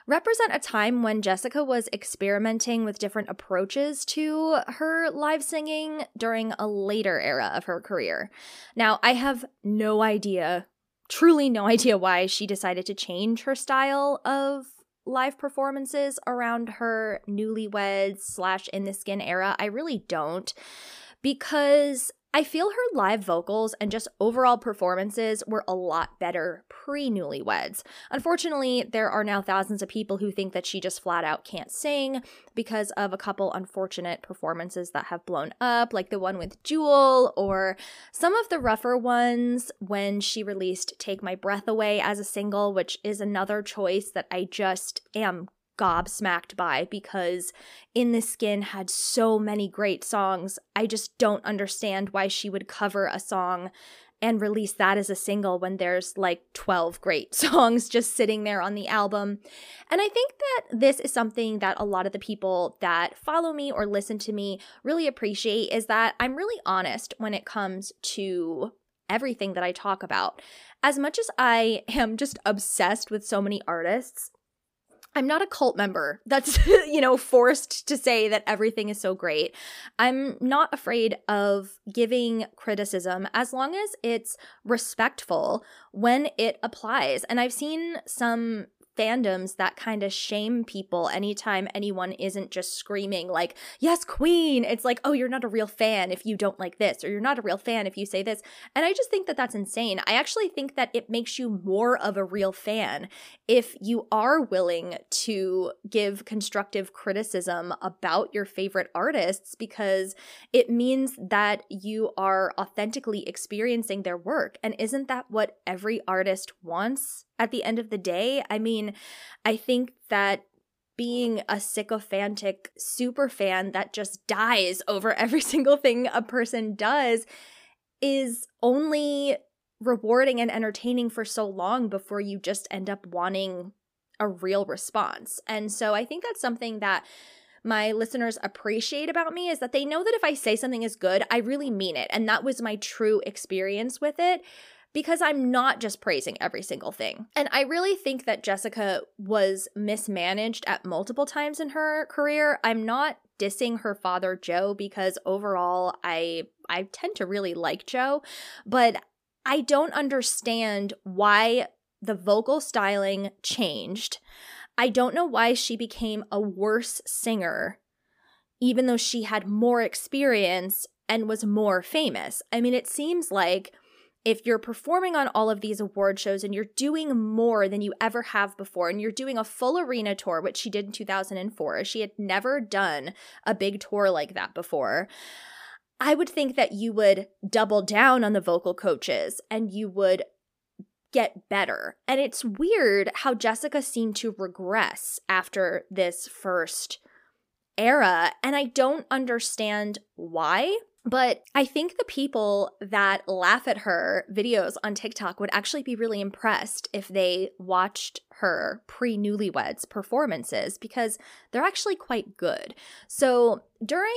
represent a time when Jessica was experimenting with different approaches to her live singing during a later era of her career. Now, I have no idea, truly no [LAUGHS] idea why she decided to change her style of live performances around her newlyweds slash in the skin era. I really don't because I feel her live vocals and just overall performances were a lot better pre newlyweds. Unfortunately, there are now thousands of people who think that she just flat out can't sing because of a couple unfortunate performances that have blown up, like the one with Jewel, or some of the rougher ones when she released Take My Breath Away as a single, which is another choice that I just am gobsmacked by because In the Skin had so many great songs. I just don't understand why she would cover a song and release that as a single when there's like 12 great [LAUGHS] songs just sitting there on the album. And I think that this is something that a lot of the people that follow me or listen to me really appreciate is that I'm really honest when it comes to everything that I talk about. As much as I am just obsessed with so many artists, I'm not a cult member [LAUGHS] that's, you know, forced to say that everything is so great. I'm not afraid of giving criticism as long as it's respectful when it applies. And I've seen some fandoms that kind of shame people anytime anyone isn't just screaming like yes queen! It's like oh you're not a real fan if you don't like this or you're not a real fan if you say this. And i just think that that's insane. I actually think that it makes you more of a real fan if you are willing to give constructive criticism about your favorite artists because it means that you are authentically experiencing their work. And isn't that what every artist wants at the end of the day. I mean, I think that being a sycophantic super fan that just dies over every [LAUGHS] single thing a person does is only rewarding and entertaining for so long before you just end up wanting a real response. And so I think that's something that my listeners appreciate about me is that they know that if I say something is good, I really mean it. And that was my true experience with it because I'm not just praising every single thing. And I really think that Jessica was mismanaged at multiple times in her career. I'm not dissing her father Joe because overall I I tend to really like Joe, but I don't understand why the vocal styling changed. I don't know why she became a worse singer even though she had more experience and was more famous. I mean, it seems like if you're performing on all of these award shows and you're doing more than you ever have before, and you're doing a full arena tour, which she did in 2004, she had never done a big tour like that before. I would think that you would double down on the vocal coaches and you would get better. And it's weird how Jessica seemed to regress after this first era. And I don't understand why. But I think the people that laugh at her videos on TikTok would actually be really impressed if they watched her pre newlyweds performances because they're actually quite good. So during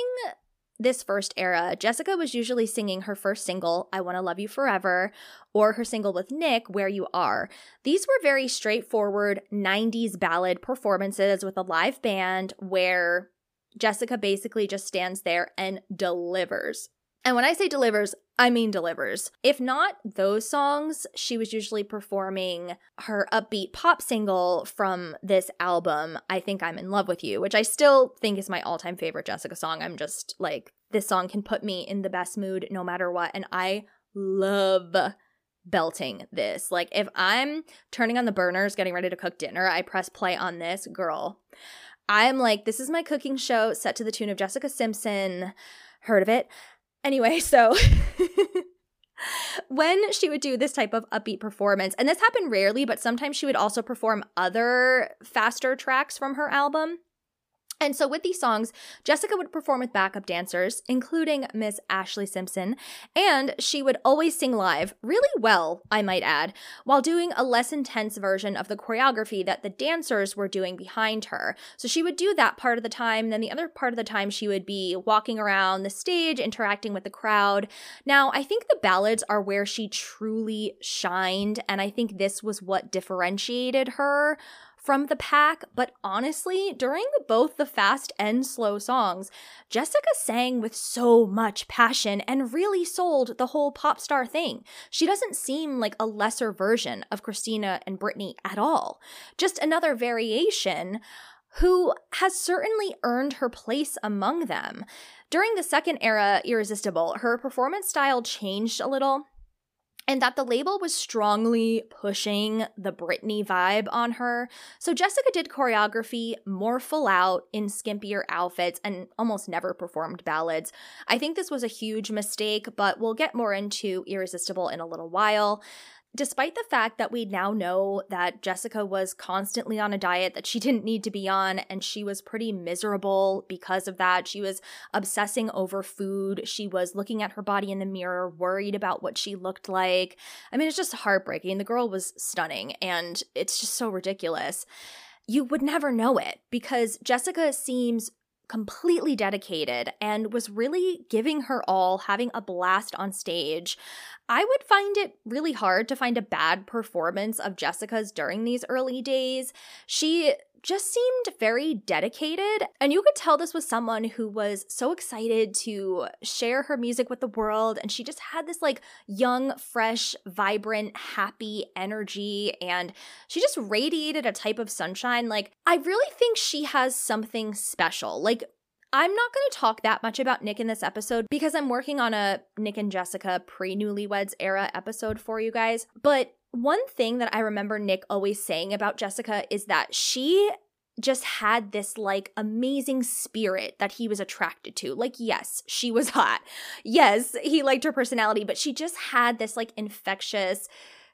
this first era, Jessica was usually singing her first single, I Want to Love You Forever, or her single with Nick, Where You Are. These were very straightforward 90s ballad performances with a live band where Jessica basically just stands there and delivers. And when I say delivers, I mean delivers. If not those songs, she was usually performing her upbeat pop single from this album, I Think I'm in Love with You, which I still think is my all time favorite Jessica song. I'm just like, this song can put me in the best mood no matter what. And I love belting this. Like, if I'm turning on the burners, getting ready to cook dinner, I press play on this, girl. I'm like, this is my cooking show set to the tune of Jessica Simpson. Heard of it? Anyway, so [LAUGHS] when she would do this type of upbeat performance, and this happened rarely, but sometimes she would also perform other faster tracks from her album. And so, with these songs, Jessica would perform with backup dancers, including Miss Ashlee Simpson, and she would always sing live, really well, I might add, while doing a less intense version of the choreography that the dancers were doing behind her. So, she would do that part of the time, then the other part of the time, she would be walking around the stage, interacting with the crowd. Now, I think the ballads are where she truly shined, and I think this was what differentiated her from the pack, but honestly, during both the fast and slow songs, Jessica sang with so much passion and really sold the whole pop star thing. She doesn't seem like a lesser version of Christina and Britney at all, just another variation who has certainly earned her place among them. During the second era, Irresistible, her performance style changed a little and that the label was strongly pushing the Britney vibe on her. So Jessica did choreography more full out in skimpier outfits and almost never performed ballads. I think this was a huge mistake, but we'll get more into Irresistible in a little while despite the fact that we now know that Jessica was constantly on a diet that she [LAUGHS] didn't need to be on, and she was pretty miserable because of that. She was obsessing over food. She was looking at her body in the mirror, worried about what she looked like. I mean, it's just heartbreaking. The girl was stunning, and it's just so ridiculous. You would never know it because Jessica seems completely dedicated and was really giving her all, having a blast on stage. I would find it really hard to find a bad performance of Jessica's during these early days. She just seemed very dedicated. And you could tell this was someone who was so excited to share her music with the world. And she just had this like young, fresh, vibrant, happy energy. And she just radiated a type of sunshine. Like, I really think she has something special. Like, I'm not going to talk that much about Nick in this episode because I'm working on a Nick and Jessica pre newlyweds era episode for you guys. But one thing that I remember Nick always saying about Jessica is that she just had this like amazing spirit that he was attracted to. Like, yes, she was hot. Yes, he liked her personality, but she just had this like infectious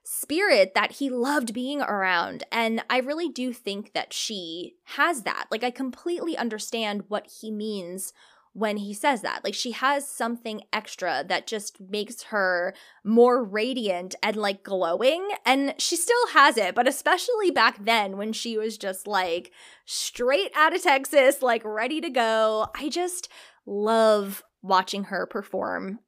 spirit that he loved being around. And I really do think that she has that. Like, I completely understand what he means when he says that. Like, she has something extra that just makes her more radiant and like glowing. And she still has it, but especially back then when she was just like straight out of Texas, like ready to go. I just love watching her perform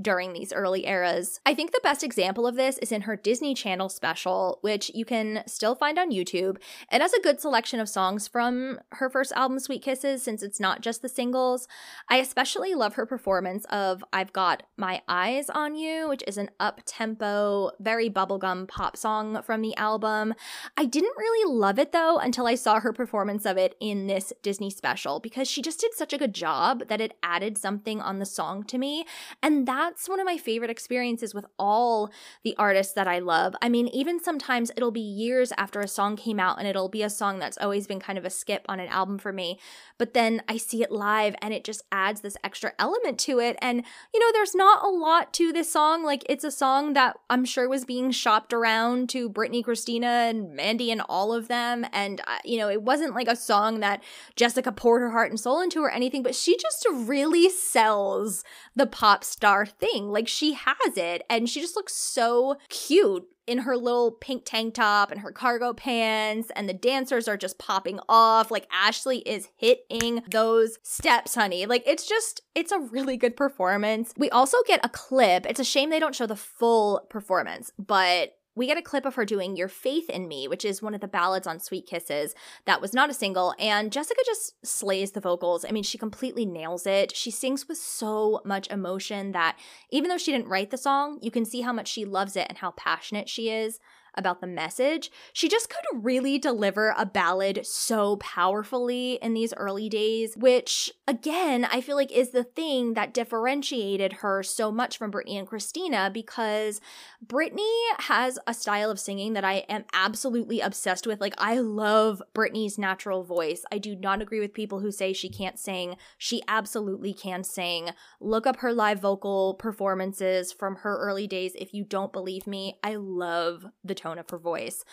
during these early eras. I think the best example of this is in her Disney Channel special, which you can still find on YouTube. It has a good selection of songs from her first album, Sweet Kisses, since it's not just the singles. I especially love her performance of I've Got My Eyes on You, which is an up tempo, very bubblegum pop song from the album. I didn't really love it though until I saw her performance of it in this Disney special because she just did such a good job that it added something on the song to me. And that that's one of my favorite experiences with all the artists that I love. I mean, even sometimes it'll be years after a song came out and it'll be a song that's always been kind of a skip on an album for me. But then I see it live and it just adds this extra element to it. And, you know, there's not a lot to this song. Like, it's a song that I'm sure was being shopped around to Britney, Christina, and Mandy and all of them. And, uh, you know, it wasn't like a song that Jessica poured her heart and soul into or anything, but she just really sells the pop star thing. Like she has it and she just looks so cute in her little pink tank top and her cargo pants and the dancers are just popping off. Like Ashlee is hitting those steps honey. Like it's just it's a really good performance. We also get a clip. It's a shame they don't show the full performance but we get a clip of her doing Your Faith in Me, which is one of the ballads on Sweet Kisses that was not a single. And Jessica just slays the vocals. I mean, she completely nails it. She sings with so much emotion that even though she didn't write the song, you can see how much she loves it and how passionate she is about the message. She just could really deliver a ballad so powerfully in these early days, which again, I feel like is the thing that differentiated her so much from Britney and Christina because Britney has a style of singing that I am absolutely obsessed with. Like, I love Britney's natural voice. I do not agree with people who say she can't sing. She absolutely can sing. Look up her live vocal performances from her early days if you don't believe me. I love the tone of her voice.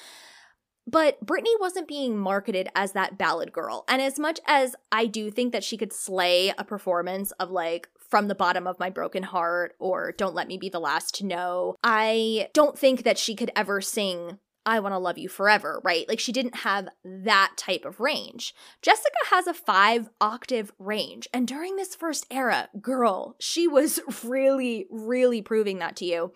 But Britney wasn't being marketed as that ballad girl. And as much as I do think that she could slay a performance of like from the bottom of my broken heart or don't let me be the last to know, I don't think that she could ever sing I want to love you forever, right? Like she didn't have that type of range. Jessica has a five octave range. And during this first era, girl, she was really, really proving that to you.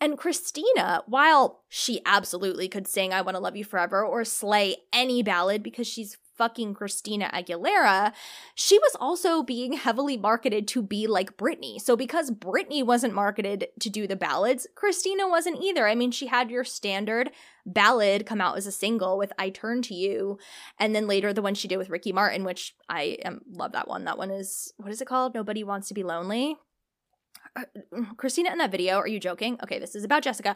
And Christina, while she absolutely could sing I Want to Love You Forever or slay any ballad because she's fucking Christina Aguilera, she was also being heavily marketed to be like Britney. So because Britney wasn't marketed to do the ballads, Christina wasn't either. I mean, she had your standard ballad come out as a single with I Turn to You, and then later the one she did with Ricky Martin, which I am love that one. That one is what is it called? Nobody Wants to Be Lonely. Uh, Christina in that video, are you joking? Okay, this is about Jessica.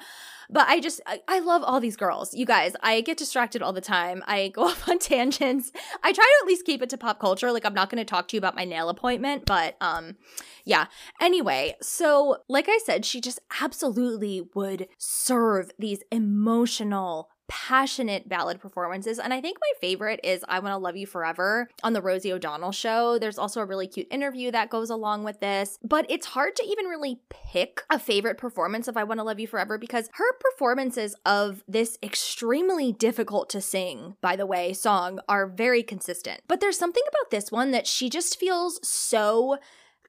But I just, I, I, love all these girls. You guys, I get distracted all the time. I [LAUGHS] go off on tangents. I try to at least keep it to pop culture. Like, I'm not going to talk to you about my nail appointment, but um, yeah. Anyway, so like I said, she just absolutely would serve these emotional passionate ballad performances. And I think my favorite is I Want to Love You Forever on the Rosie O'Donnell show. There's also a really cute interview that goes along with this, but it's hard to even really pick a favorite performance of I Want to Love You Forever because her performances of this extremely difficult to sing, by the way, song are very consistent. But there's something about this one that she just feels so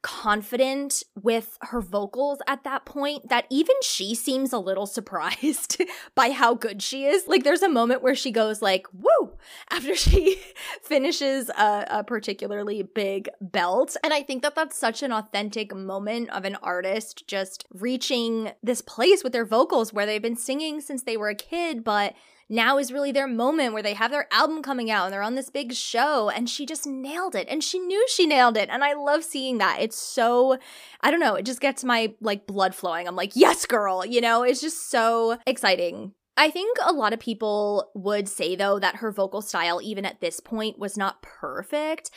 confident with her vocals at that point that even she seems a little surprised [LAUGHS] by how good she is. Like there's a moment where she goes like, "Woo!" after [LAUGHS] she finishes a, a particularly big belt. And I think that that's such an authentic moment of an artist just reaching this place with their vocals where they've been singing since they were a kid, but now is really their moment where they have their album coming out and they're on this big show and she just nailed it and she knew she nailed it and I love seeing that. It's so I don't know, it just gets my like blood flowing. I'm like, "Yes, girl." You know, it's just so exciting. I think a lot of people would say though that her vocal style even at this point was not perfect,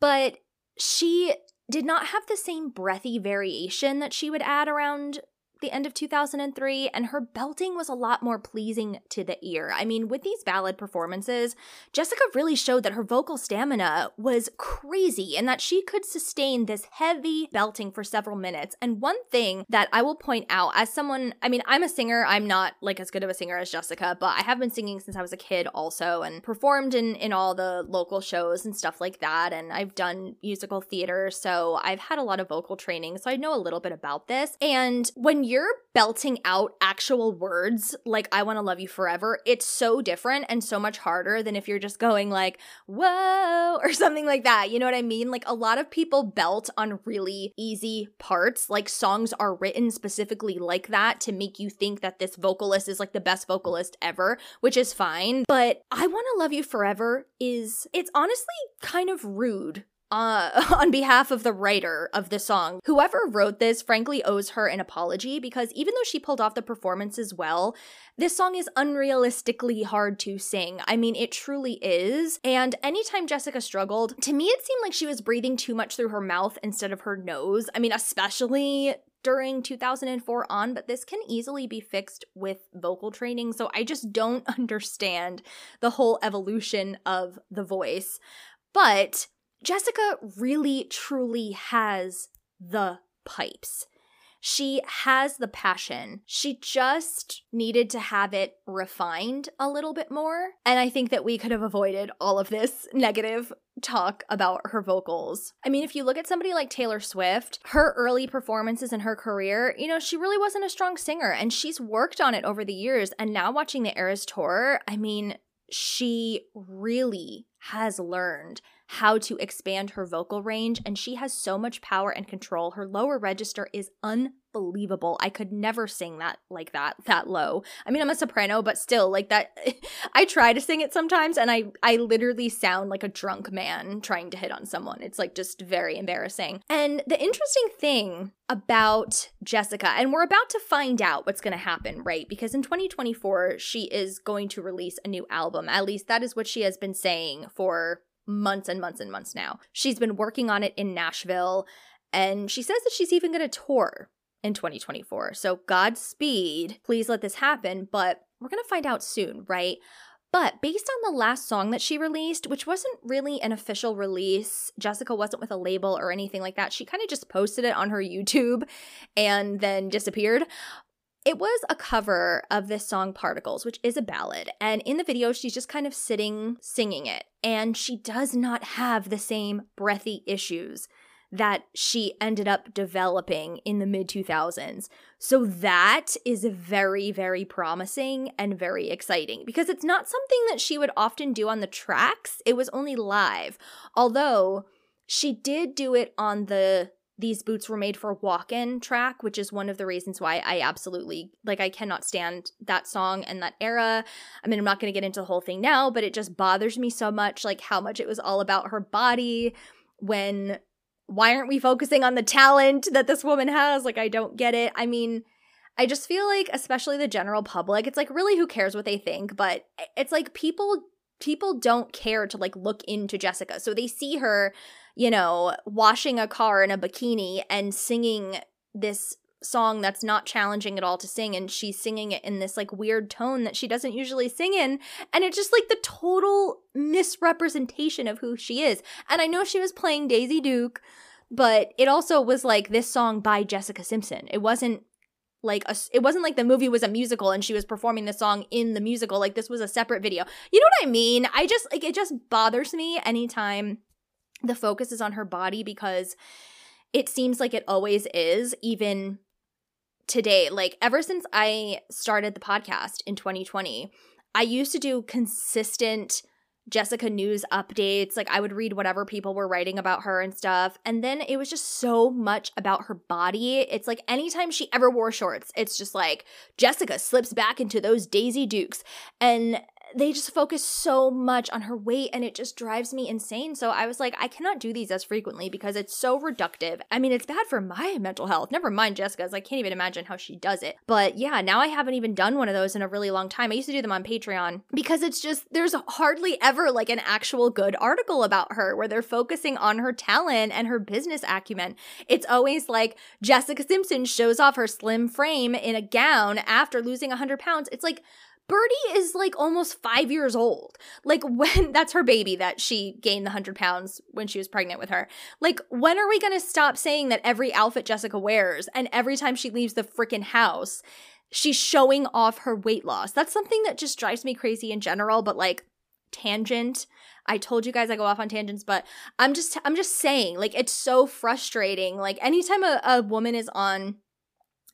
but she did not have the same breathy variation that she would add around the end of 2003, and her belting was a lot more pleasing to the ear. I mean, with these ballad performances, Jessica really showed that her vocal stamina was crazy and that she could sustain this heavy belting for several minutes. And one thing that I will point out as someone, I mean, I'm a singer, I'm not like as good of a singer as Jessica, but I have been singing since I was a kid also and performed in in all the local shows and stuff like that and I've done musical theater, so I've had a lot of vocal training, so I know a little bit about this. And when you're belting out actual words like I want to love you forever, it's so different and so much harder than if you're just going like, whoa, [LAUGHS] or something like that. You know what I mean? Like a lot of people belt on really easy parts. Like songs are written specifically like that to make you think that this vocalist is like the best vocalist ever, which is fine. But I want to love you forever is, it's honestly kind of rude uh, [LAUGHS] on behalf of the writer of the song. Whoever wrote this, frankly, owes her an apology because even though she pulled off the performance as well, this song is unrealistically hard to sing. I mean, it truly is. And anytime Jessica struggled, to me, it seemed like she was breathing too much through her mouth instead of her nose. I mean, especially during 2004 on, but this can easily be fixed with vocal training. So I just don't [LAUGHS] understand the whole evolution of the voice. But Jessica really truly has the pipes. She has the passion. She just needed to have it refined a little bit more. And I think that we could have avoided all of this [LAUGHS] negative talk about her vocals. I mean, if you look at somebody like Taylor Swift, her early performances in her career, you know, she really wasn't a strong singer and she's worked on it over the years. And now watching the Eras tour, I mean, she really has learned how to expand her vocal range and she has so much power and control. Her lower register is unbelievable. I could never sing that like that that low. I mean, I'm a soprano, but still like that [LAUGHS] I try to sing it sometimes and I I literally sound like a drunk man trying to hit on someone. It's like just very embarrassing. And the interesting thing about Jessica, and we're about to find out what's going to happen, right? Because in 2024, she is going to release a new album. At least that is what she has been saying for months and months and months now. She's been working on it in Nashville, and she says that she's even going to tour in 2024. So, Godspeed. Please let this happen, but we're going to find out soon, right? But based on the last song that she released, which wasn't really an official release, Jessica wasn't with a label or anything like that. She kind of just posted it on her YouTube and then disappeared. It was a cover of this song Particles, which is a ballad. And in the video, she's just kind of sitting singing it. And she does not have the same breathy issues that she ended up developing in the mid 2000s. So that is very, very promising and very exciting because it's not something that she would often do on the tracks. It was only live. Although she did do it on the these boots were made for walk-in track which is one of the reasons why i absolutely like i cannot stand that song and that era. I mean i'm not going to get into the whole thing now but it just bothers me so much like how much it was all about her body when why aren't we focusing on the talent that this woman has? Like i don't get it. I mean I just feel like especially the general public it's like really who cares what they think but it's like people people don't care to like look into Jessica. So they see her you know, washing a car in a bikini and singing this song that's not challenging at all to sing and she's singing it in this like weird tone that she doesn't usually sing in and it's just like the total misrepresentation of who she is. And i know she was playing daisy duke but it also was like this song by jessica simpson. It wasn't like a, it wasn't like the movie was a musical and she was performing the song in the musical. Like this was a separate video. You know what i mean? I just like it just bothers me anytime the focus is on her body because it seems like it always is, even today. Like, ever since I started the podcast in 2020, I used to do consistent Jessica news updates. Like, I would read whatever people were writing about her and stuff. And then it was just so much about her body. It's like anytime she ever wore shorts, it's just like Jessica slips back into those Daisy Dukes. And they just focus so much on her weight and it just drives me insane. So I was like, I cannot do these as frequently because it's so reductive. I mean, it's bad for my [LAUGHS] mental health. Never mind Jessica's. I can't even imagine how she does it. But yeah, now I haven't even done one of those in a really long time. I used to do them on Patreon because it's just, there's hardly ever like an actual good article about her where they're focusing on her talent and her business acumen. It's always like Jessica Simpson shows off her slim frame in a gown after losing 100 pounds. It's like, Birdie is like almost five years old. Like, [LAUGHS] when that's her baby that she gained the 100 pounds when she was pregnant with her. Like, when are we going to stop saying that every outfit Jessica wears and every time she leaves the freaking house, she's showing off her weight loss? That's something that just drives me crazy in general, but like, tangent. I told you guys I go off on tangents, but I'm just I'm just saying, like it's so frustrating. Like anytime a, a woman is on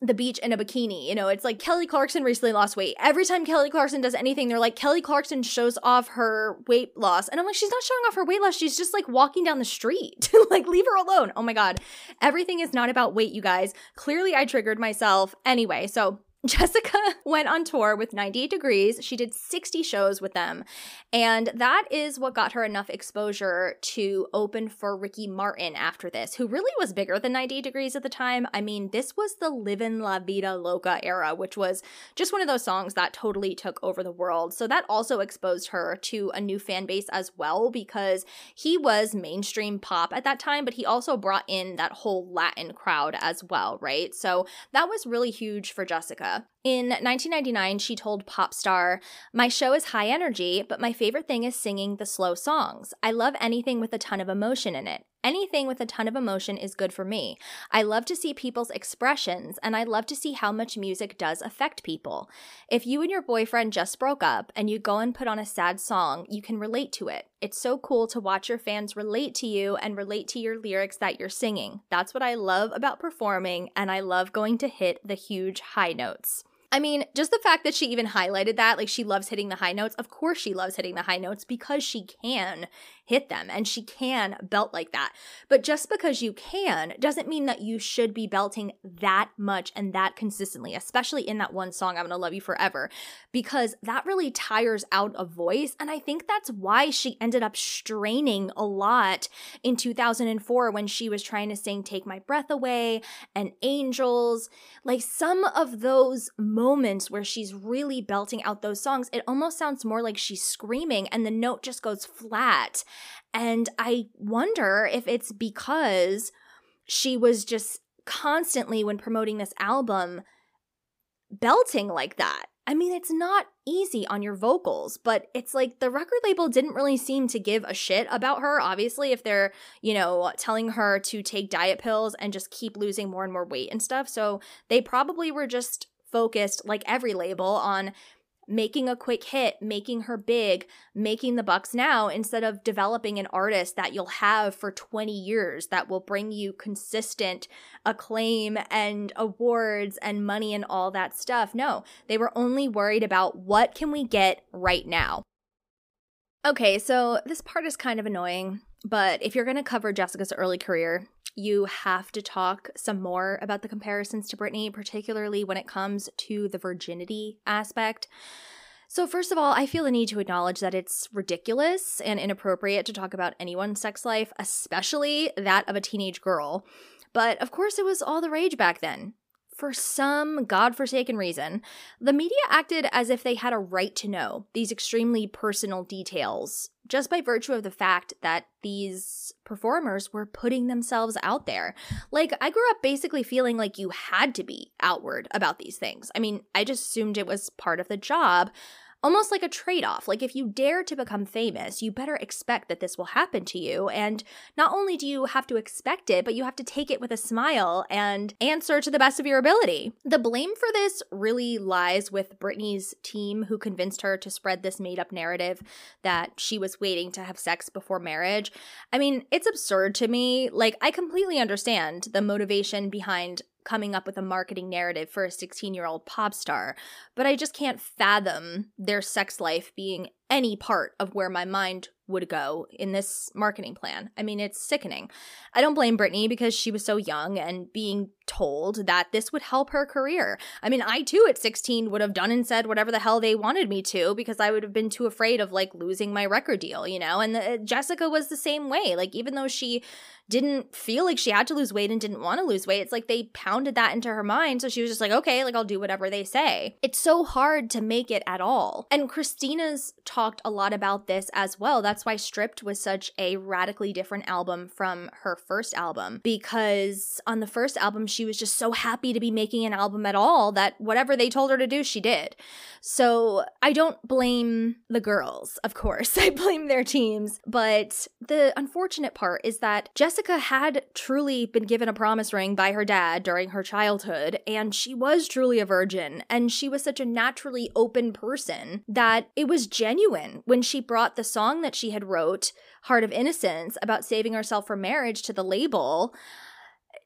the beach in a bikini. You know, it's like Kelly Clarkson recently lost weight. Every time Kelly Clarkson does anything, they're like, Kelly Clarkson shows off her weight loss. And I'm like, she's not showing off her weight loss. She's just like walking down the street. [LAUGHS] like, leave her alone. Oh my God. Everything is not about weight, you guys. Clearly, I triggered myself. Anyway, so [LAUGHS] Jessica went on tour with 98 Degrees. She did 60 shows with them. And that is what got her enough exposure to open for Ricky Martin after this, who really was bigger than 98 Degrees at the time. I mean, this was the Livin' La Vida Loca era, which was just one of those songs that totally took over the world. So that also exposed her to a new fan base as well, because he was mainstream pop at that time, but he also brought in that whole Latin crowd as well, right? So that was really huge for Jessica. In 1999, she told Popstar, My show is high energy, but my favorite thing is singing the slow songs. I love anything with a ton of emotion in it. Anything with a ton of emotion is good for me. I love to see people's expressions, and I love to see how much music does affect people. If you and your boyfriend just broke up and you go and put on a sad song, you can relate to it. It's so cool to watch your fans relate to you and relate to your lyrics that you're singing. That's what I love about performing, and I love going to hit the huge high notes. I mean, just the fact that she even highlighted that, like she loves hitting the high notes. Of course, she loves hitting the high notes because she can hit them and she can belt like that. But just because you can doesn't mean that you should be belting that much and that consistently, especially in that one song, I'm gonna love you forever, because that really tires out a voice. And I think that's why she ended up straining a lot in 2004 when she was trying to sing Take My Breath Away and Angels. Like some of those moments where she's really belting out those songs, it almost sounds more like she's screaming and the note just goes flat. And I wonder if it's because she was just constantly, when promoting this album, belting like that. I mean, it's not easy on your vocals, but it's like the record label didn't really seem to give a shit about her. Obviously, if they're, you know, telling her to take diet pills and just keep losing more and more weight and stuff. So they probably were just focused, like every label, on making a quick hit, making her big, making the bucks now instead of developing an artist that you'll have for 20 years that will bring you consistent acclaim and awards and money and all that stuff. No, they were only worried about what can we get right now. Okay, so this part is kind of annoying, but if you're going to cover Jessica's early career, you have to talk some more about the comparisons to Britney, particularly when it comes to the virginity aspect. So, first of all, I feel the need to acknowledge that it's ridiculous and inappropriate to talk about anyone's sex life, especially that of a teenage girl. But of course, it was all the rage back then for some godforsaken reason, the media acted as if they had a right to know these extremely personal details just by virtue of the fact that these performers were putting themselves out there. Like, I grew up basically feeling like you had to be outward about these things. I mean, I just assumed it was part of the job almost like a trade off. Like, if you dare to become famous, you better expect that this will happen to you. And not only do you have to expect it, but you have to take it with a smile and answer to the best of your ability. The blame for this really lies with Britney's team, who convinced her to spread this made up narrative that she was waiting to have sex before marriage. I mean, it's absurd to me. Like, I completely understand the motivation behind coming up with a marketing narrative for a 16 year old pop star, but I just can't fathom their sex life being any part of where my mind would go in this marketing plan. I mean, it's sickening. I don't blame Britney because she was so young and being told that this would help her career. I mean, I too at 16 would have done and said whatever the hell they wanted me to because I would have been too afraid of like losing my record deal, you know? And the, Jessica was the same way. Like, even though she didn't feel like she had to lose weight and didn't want to lose weight, it's like they pounded that into her mind. So she was just like, okay, like I'll do whatever they say. It's so hard to make it at all. And Christina's talked a lot about this as well. That's why Stripped was such a radically different album from her first album because on the first album, she was just so happy to be making an album at all that whatever they told her to do, she did. So I don't blame the girls, of course. [LAUGHS] I blame their teams. But the unfortunate part is that Jessica had truly been given a promise ring by her dad during her childhood, and she was truly a virgin. And she was such a naturally open person that it was genuine when she brought the song that she had wrote, Heart of Innocence, about saving herself for marriage to the label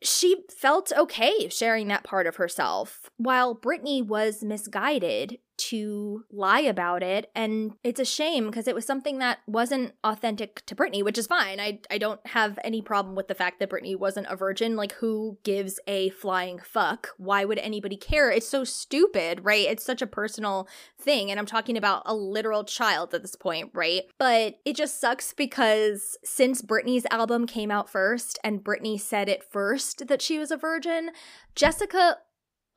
she felt okay sharing that part of herself, while Britney was misguided to lie about it. And it's a shame because it was something that wasn't authentic to Britney, which is fine. I, I don't have any problem with the fact that Britney wasn't a virgin. Like, who gives a flying fuck? Why would anybody care? It's so stupid, right? It's such a personal thing. And I'm talking about a literal child at this point, right? But it just sucks because since Britney's album came out first and Britney said it first that she was a virgin, Jessica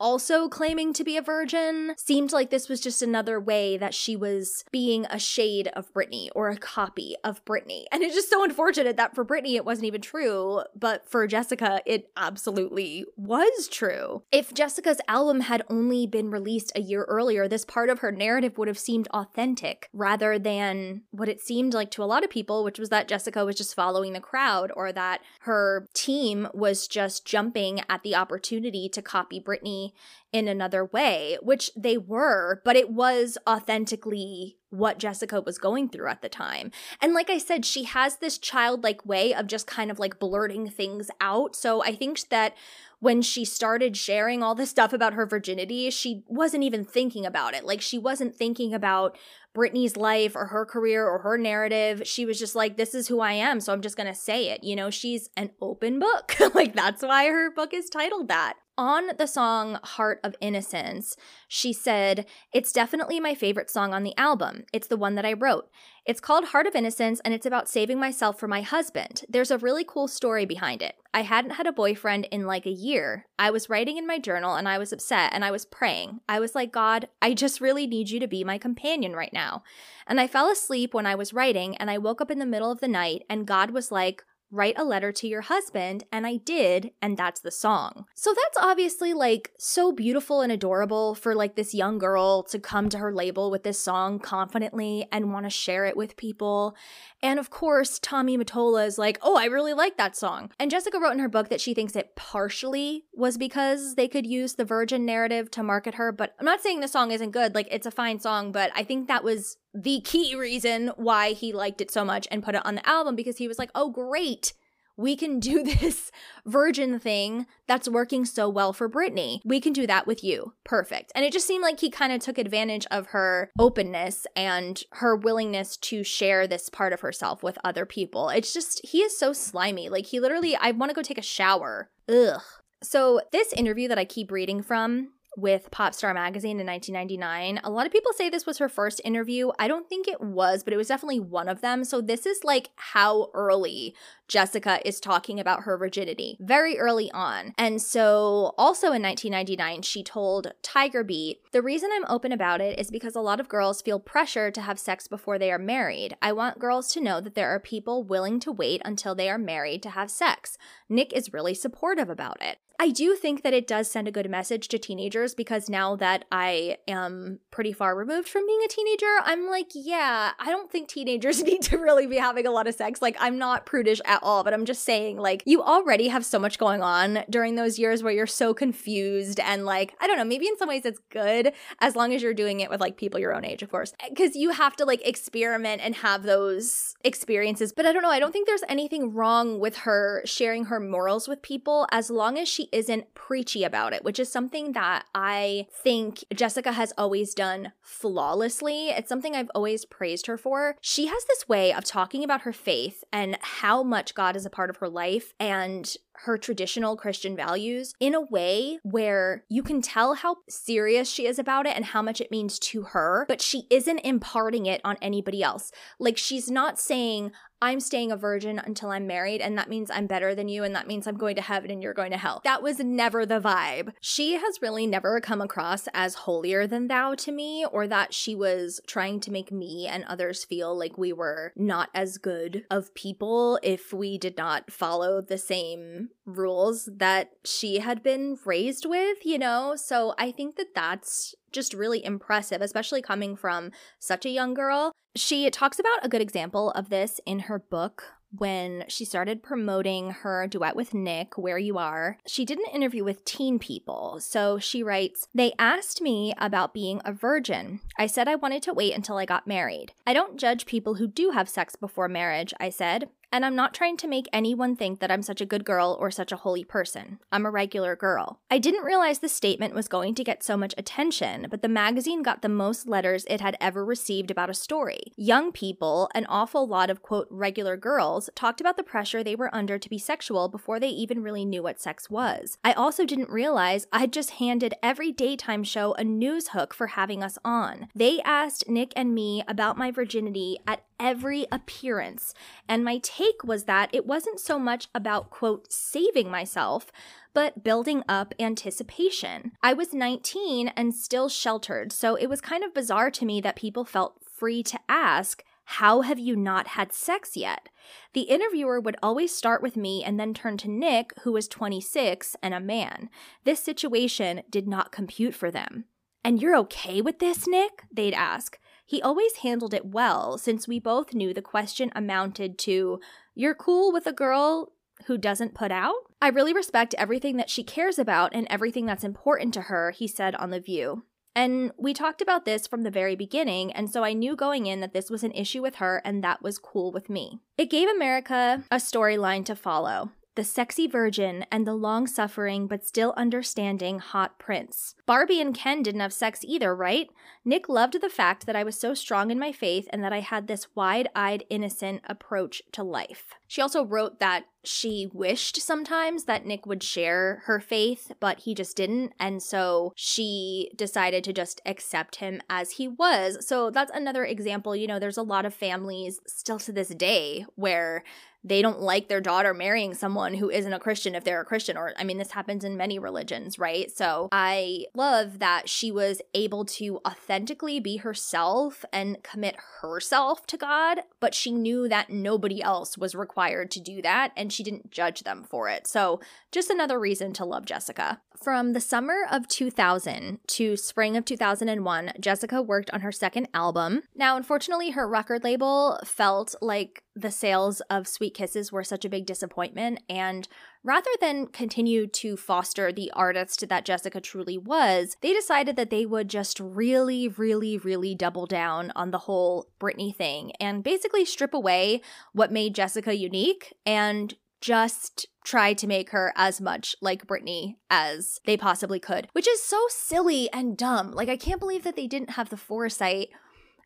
also claiming to be a virgin seemed like this was just another way that she was being a shade of Britney or a copy of Britney. And it's just so unfortunate that for Britney it wasn't even true, but for Jessica it absolutely was true. If Jessica's album had only been released a year earlier, this part of her narrative would have seemed authentic rather than what it seemed like to a lot of people, which was that Jessica was just following the crowd or that her team was just jumping at the opportunity to copy Britney in another way, which they were, but it was authentically what Jessica was going through at the time. And like I said, she has this childlike way of just kind of like blurting things out. So I think that when she started sharing all this stuff about her virginity, she wasn't even thinking about it. Like she wasn't thinking about Britney's life or her career or her narrative. She was just like, this is who I am. So I'm just going to say it. You know, she's an open book. [LAUGHS] like that's why her book is titled that. On the song Heart of Innocence, she said, It's definitely my favorite song on the album. It's the one that I wrote. It's called Heart of Innocence and it's about saving myself for my husband. There's a really cool story behind it. I hadn't had a boyfriend in like a year. I was writing in my journal and I was upset and I was praying. I was like, God, I just really need you to be my companion right now. And I fell asleep when I was writing and I woke up in the middle of the night and God was like, write a letter to your husband, and I did, and that's the song. So that's obviously like so beautiful and adorable for like this young girl to come to her label with this song confidently and want to share it with people. And of course, Tommy Mottola is like, oh, I really like that song. And Jessica wrote in her book that she thinks it partially was because they could use the virgin narrative to market her. But I'm not saying the song isn't good, like, it's a fine song, but I think that was the key reason why he liked it so much and put it on the album because he was like, oh, great we can do [LAUGHS] this virgin thing that's working so well for Britney. We can do that with you. Perfect. And it just seemed like he kind of took advantage of her openness and her willingness to share this part of herself with other people. It's just, he is so slimy. Like, he literally, I want to go take a shower. Ugh. So, this interview that I keep reading from with Popstar Magazine in 1999. A lot of people say this was her first interview. I don't think it was, but it was definitely one of them. So this is like how early Jessica is talking about her virginity, very early on. And so also in 1999, she told Tiger Beat, "The reason I'm open about it is because a lot of girls feel pressure to have sex before they are married. I want girls to know that there are people willing to wait until they are married to have sex. Nick is really supportive about it. I do think that it does send a good message to teenagers because now that I am pretty far removed from being a teenager, I'm like, yeah, I don't think teenagers [LAUGHS] need to really be having a lot of sex. Like, I'm not prudish at all, but I'm just saying, like, you already have so much going on during those years where you're so confused and, like, I don't know, maybe in some ways it's good as long as you're doing it with, like, people your own age, of course, because you have to, like, experiment and have those experiences. But I don't know, I don't think there's anything wrong with her sharing her morals with people as long as she isn't preachy about it, which is something that I think Jessica has always done flawlessly. It's something I've always praised her for. She has this way of talking about her faith and how much God is a part of her life and her traditional Christian values in a way where you can tell how serious she is about it and how much it means to her, but she isn't imparting it on anybody else. Like she's not saying, I'm staying a virgin until I'm married, and that means I'm better than you, and that means I'm going to heaven and you're going to hell. That was never the vibe. She has really never come across as holier than thou to me, or that she was trying to make me and others feel like we were not as good of people if we did not follow the same rules that she had been raised with, you know? So I think that that's just really impressive, especially coming from such a young girl. She talks about a good example of this in her book when she started promoting her duet with Nick, Where You Are. She did an interview with teen people. So she writes, They asked me about being a virgin. I said I wanted to wait until I got married. I don't judge people who do have sex before marriage, I said. And I'm not trying to make anyone think that I'm such a good girl or such a holy person. I'm a regular girl. I didn't realize the statement was going to get so much attention, but the magazine got the most letters it had ever received about a story. Young people, an awful lot of quote regular girls, talked about the pressure they were under to be sexual before they even really knew what sex was. I also didn't realize I'd just handed every daytime show a news hook for having us on. They asked Nick and me about my virginity at every appearance. And my take was that it wasn't so much about, quote, saving myself, but building up anticipation. I was 19 and still sheltered, so it was kind of bizarre to me that people felt free to ask, How have you not had sex yet? The interviewer would always start with me and then turn to Nick, who was 26 and a man. This situation did not compute for them. And you're okay with this, Nick? They'd ask. He always handled it well, since we both knew the question amounted to, You're cool with a girl who doesn't put out? I really respect everything that she cares about and everything that's important to her, he said on The View. And we talked about this from the very beginning, and so I knew going in that this was an issue with her, and that was cool with me. It gave America a storyline to follow the sexy virgin, and the long suffering but still understanding hot prince. Barbie and Ken didn't have sex either, right? Nick loved the fact that I was so strong in my faith and that I had this wide eyed, innocent approach to life. She also wrote that she wished sometimes that Nick would share her faith, but he just didn't. And so she decided to just accept him as he was. So that's another example. You know, there's a lot of families still to this day where they don't like their daughter marrying someone who isn't a Christian if they're a Christian. Or, I mean, this happens in many religions, right? So I love that she was able to authentically be herself and commit herself to God, but she knew that nobody else was required to do that and she didn't judge them for it. So, just another reason to love Jessica. From the summer of 2000 to spring of 2001, Jessica worked on her second album. Now, unfortunately, her record label felt like the sales of Sweet Kisses were such a big disappointment. And rather than continue to foster the artist that Jessica truly was, they decided that they would just really, really, really double down on the whole Britney thing and basically strip away what made Jessica unique and just try to make her as much like Britney as they possibly could, which is so silly and dumb. Like, I can't believe that they didn't have the foresight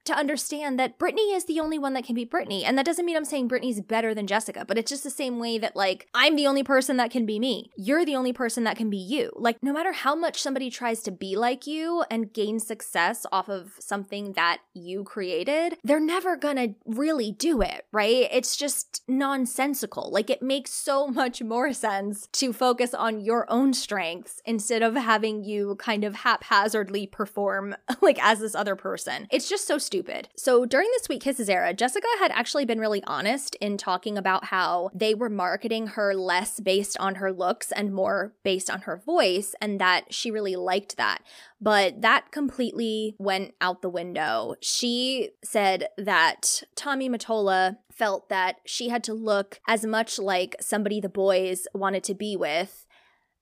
to understand that Britney is the only one that can be Britney. And that doesn't mean I'm saying Britney's better than Jessica, but it's just the same way that, like, I'm the only person that can be me. You're the only person that can be you. Like, no matter how much somebody tries to be like you and gain success off of something that you created, they're never gonna really do it, right? It's just nonsensical. Like, it makes so much more sense to focus on your own strengths instead of having you kind of haphazardly perform, [LAUGHS] like, as this other person. It's just so stupid stupid. So during the Sweet Kisses era, Jessica had actually been really honest in talking about how they were marketing her less based on her looks and more based on her voice, and that she really liked that. But that completely went out the window. She said that Tommy Mottola felt that she had to look as much like somebody the boys wanted to be with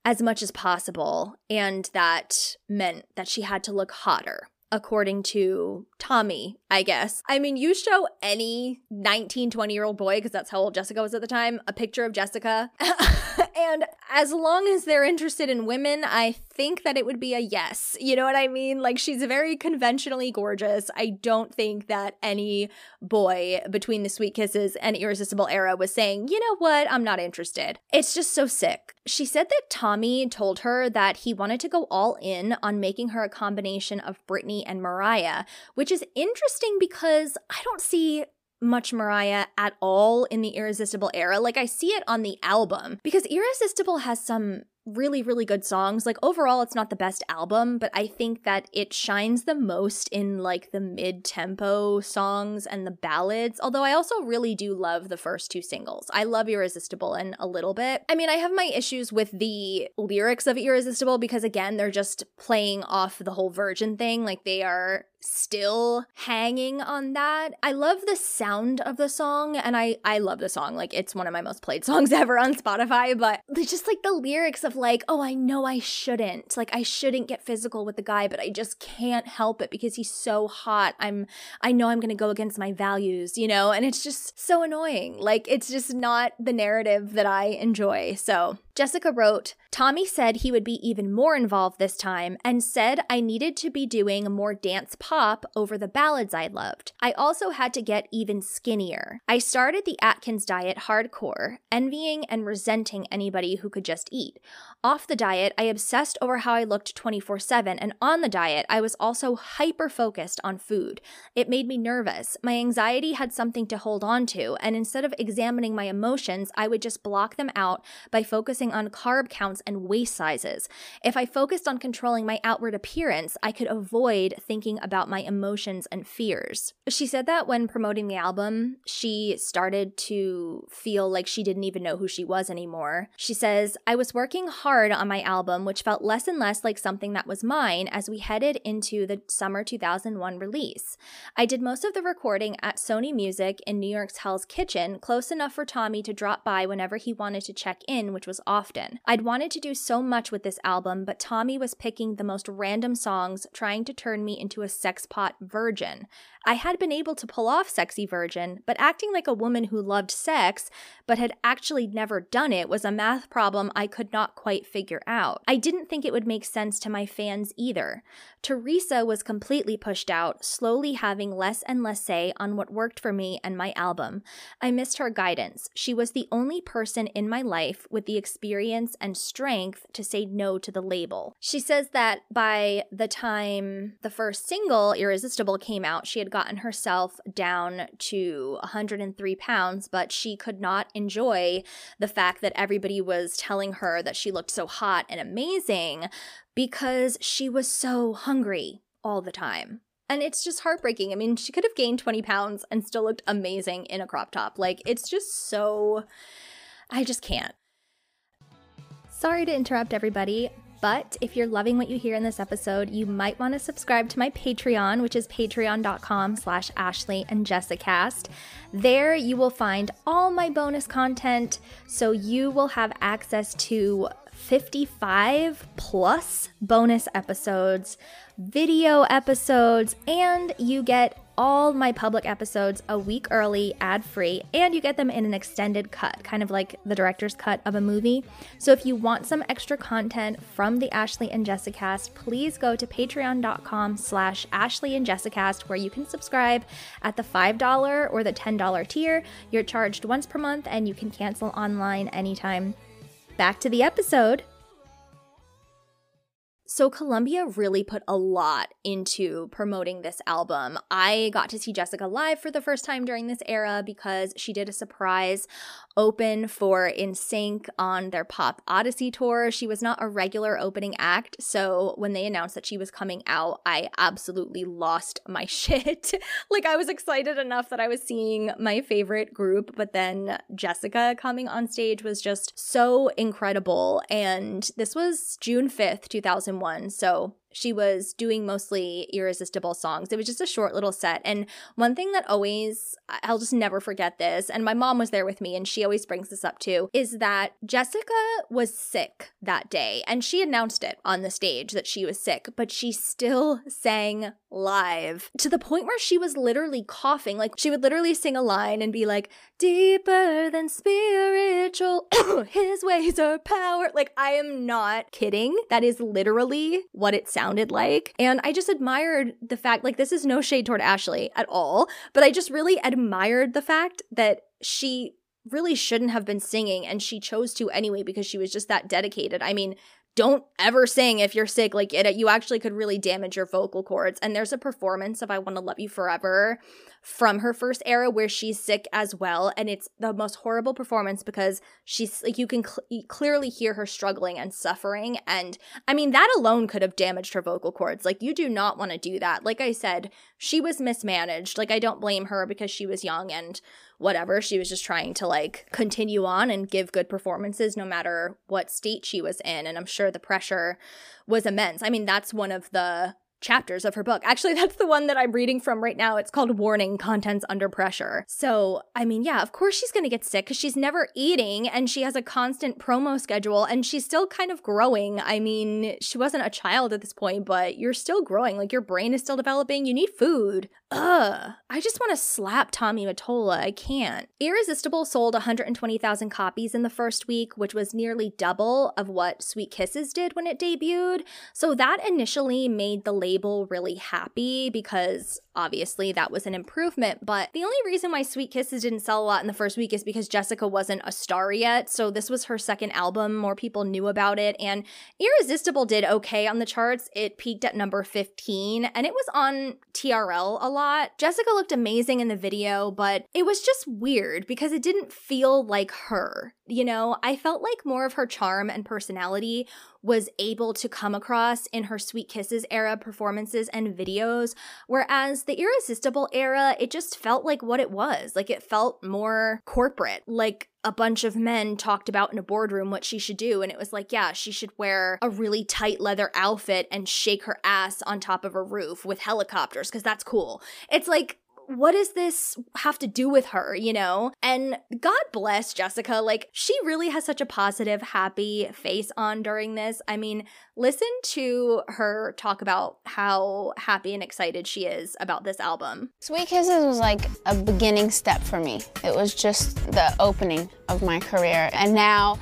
as much as possible, and that meant that she had to look hotter according to Tommy, I guess. I mean, you show any 19, 20 year old boy, because that's how old Jessica was at the time, a picture of Jessica. [LAUGHS] and as long as they're interested in women, I think that it would be a yes. You know what I mean? Like, she's very conventionally gorgeous. I don't think that any boy between the Sweet Kisses and Irresistible era was saying, you know what, I'm not interested. It's just so sick. She said that Tommy told her that he wanted to go all in on making her a combination of Britney and Mariah, which is interesting because I don't see much Mariah at all in the Irresistible era. Like I see it on the album because Irresistible has some really, really good songs. Like overall, it's not the best album, but I think that it shines the most in like the mid tempo songs and the ballads. Although I also really do love the first two singles. I love Irresistible and a little bit. I mean, I have my issues with the lyrics of Irresistible because again, they're just playing off the whole virgin thing. Like they are still hanging on that. I love the sound of the song and I I love the song. Like it's one of my most played [LAUGHS] songs ever on Spotify, but just like the lyrics of like, "Oh, I know I shouldn't. Like I shouldn't get physical with the guy, but I just can't help it because he's so hot. I'm I know I'm going to go against my values, you know?" And it's just so annoying. Like it's just not the narrative that I enjoy. So, Jessica wrote, Tommy said he would be even more involved this time and said I needed to be doing more dance pop over the ballads I loved. I also had to get even skinnier. I started the Atkins diet hardcore, envying and resenting anybody who could just eat. Off the diet, I obsessed over how I looked 24 7, and on the diet, I was also hyper focused on food. It made me nervous. My anxiety had something to hold on to, and instead of examining my emotions, I would just block them out by focusing on carb counts and waist sizes. If I focused on controlling my outward appearance, I could avoid thinking about my emotions and fears. She said that when promoting the album, she started to feel like she didn't even know who she was anymore. She says, I was working hard on my album, which felt less and less like something that was mine as we headed into the summer 2001 release. I did most of the recording at Sony Music in New York's Hell's Kitchen, close enough for Tommy to drop by whenever he wanted to check in, which was often. I'd wanted to do so much with this album, but Tommy was picking the most random songs, trying to turn me into a sexpot virgin. I had been able to pull off Sexy Virgin, but acting like a woman who loved sex but had actually never done it was a math problem I could not quite figure out. I didn't think it would make sense to my fans either. Teresa was completely pushed out, slowly having less and less say on what worked for me and my album. I missed her guidance. She was the only person in my life with the experience and strength to say no to the label. She says that by the time the first single, Irresistible, came out, she had gotten herself down to 103 pounds, but she could not enjoy the fact that everybody was telling her that she looked so hot and amazing because she was so hungry all the time. And it's just heartbreaking. I mean, she could have gained 20 pounds and still looked amazing in a crop top. Like, it's just so. I just can't. Sorry to interrupt everybody, but if you're loving what you hear in this episode, you might want to subscribe to my Patreon, which is patreon.com slash Ashlee and Jessicast. There you will find all my bonus content, so you will have access to 55 plus bonus episodes, video episodes, and you get all my public episodes a week early, ad free, and you get them in an extended cut, kind of like the director's cut of a movie. So if you want some extra content from the Ashlee and Jessicast, please go to patreon.com slash Ashlee and Jessicast, where you can subscribe at the $5 or the $10 tier. You're charged once per month and you can cancel online anytime. Back to the episode. So, Columbia really put a lot into promoting this album. I got to see Jessica live for the first time during this era because she did a surprise open for NSYNC on their Pop Odyssey tour. She was not a regular opening act, so when they announced that she was coming out, I absolutely lost my [LAUGHS] shit. like I was excited enough that I was seeing my favorite group, but then Jessica coming on stage was just so incredible. And this was June 5th, 2001. So she was doing mostly irresistible songs. It was just a short little set. And one thing that always, I'll just never forget this, and my mom was there with me and she always brings this up too, is that Jessica was sick that day. And she announced it on the stage that she was sick, but she still sang live to the point where she was literally coughing. Like she would literally sing a line and be like, deeper than spiritual, [COUGHS] his ways are power. Like I am not kidding. That is literally what it sounds sounded like. And I just admired the fact, like, this is no shade toward Ashlee at all, but I just really admired the fact that she really shouldn't have been singing and she chose to anyway because she was just that dedicated. I mean, don't ever sing if you're sick like it you actually could really damage your vocal cords and there's a performance of i want to love you forever from her first era where she's sick as well. And it's the most horrible performance because she's like you can cl- clearly hear her struggling and suffering. And i mean that alone could have damaged her vocal cords. Like you do not want to do that. Like i said she was mismanaged. Like i don't blame her because she was young and whatever. She was just trying to like continue on and give good performances no matter what state she was in. And i'm sure the pressure was immense. I mean that's one of the chapters of her book. Actually, [LAUGHS] that's the one that I'm reading from right now. It's called Warning Contents Under Pressure. So, I mean, yeah, of course she's going to get sick because she's never eating and she has a constant promo schedule and she's still kind of growing. I mean, she wasn't a child at this point, but you're still growing. Like your brain is still developing. You need food. Ugh, I just want to slap Tommy Mottola. I can't. Irresistible sold 120,000 copies in the first week, which was nearly double of what Sweet Kisses did when it debuted. So that initially made the label really happy because obviously that was an improvement. But the only reason why Sweet Kisses didn't sell a lot in the first week is because Jessica wasn't a star yet. So this was her second album. More people knew about it. And Irresistible did okay on the charts. It peaked at number 15 and it was on TRL a lot. Jessica looked amazing in the video, but it was just weird because it didn't feel like her. You know, I felt like more of her charm and personality was able to come across in her Sweet Kisses era performances and videos, whereas the Irresistible era, it just felt like what it was. Like it felt more corporate, like a bunch of men talked about in a boardroom what she should do. And it was like, yeah, she should wear a really tight leather outfit and shake her ass on top of a roof with helicopters because that's cool. It's like, what does this have to do with her, you know? And God bless Jessica. Like, she really has such a positive, happy face on during this. I mean, listen to her talk about how happy and excited she is about this album. Sweet Kisses was like a beginning step for me, it was just the opening of my career. And now,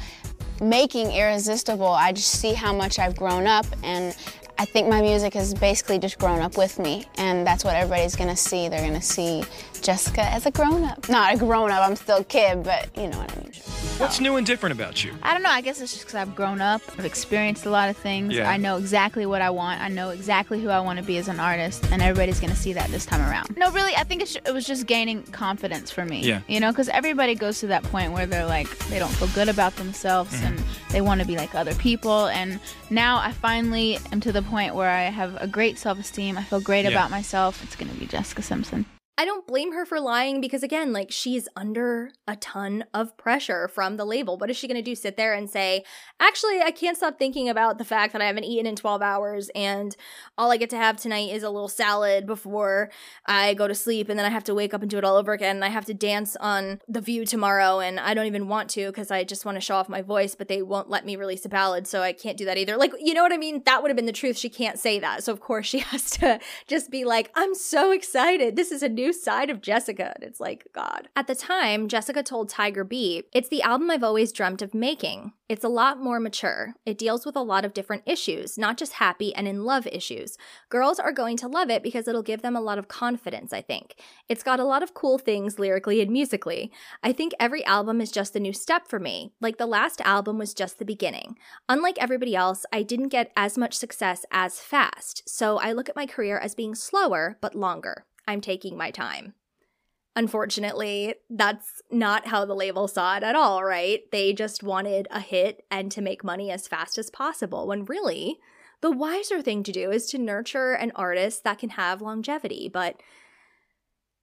making Irresistible, I just see how much I've grown up and I think my music has basically just grown up with me, and that's what everybody's gonna see. They're gonna see Jessica as a grown up. Not a grown up, I'm still a kid, but you know what I mean. What's new and different about you? I don't know. I guess it's just because I've grown up. I've experienced a lot of things. Yeah. I know exactly what I want. I know exactly who I want to be as an artist, and everybody's going to see that this time around. No, really, I think it's, it was just gaining confidence for me. Yeah. You know, because everybody goes to that point where they're like, they don't feel good about themselves Mhm. and they want to be like other people. And now I finally am to the point where I have a great self esteem. I feel great Yeah. about myself. It's going to be Jessica Simpson. I don't blame her for lying because, again, like she's under a ton of pressure from the label. What is she going to do? Sit there and say, actually, I can't stop thinking about the fact that I haven't eaten in 12 hours and all I get to have tonight is a little salad before I go to sleep. And then I have to wake up and do it all over again. And I have to dance on The View tomorrow. And I don't even want to because I just want to show off my voice, but they won't let me release a ballad. So I can't do that either. Like, you know what I mean? That would have been the truth. She can't say that. So, of course, [LAUGHS] she has to just be like, I'm so excited. This is a new side of Jessica. And it's like, God. At the time, Jessica told Tiger Beat, It's the album I've always dreamt of making. It's a lot more mature. It deals with a lot of different issues, not just happy and in love issues. Girls are going to love it because it'll give them a lot of confidence, I think. It's got a lot of cool things lyrically and musically. I think every album is just a new step for me. Like the last album was just the beginning. Unlike everybody else, I didn't get as much success as fast. So I look at my career as being slower but longer. I'm taking my time. Unfortunately, that's not how the label saw it at all, right? They just wanted a hit and to make money as fast as possible, when really, the wiser thing to do is to nurture an artist that can have longevity. But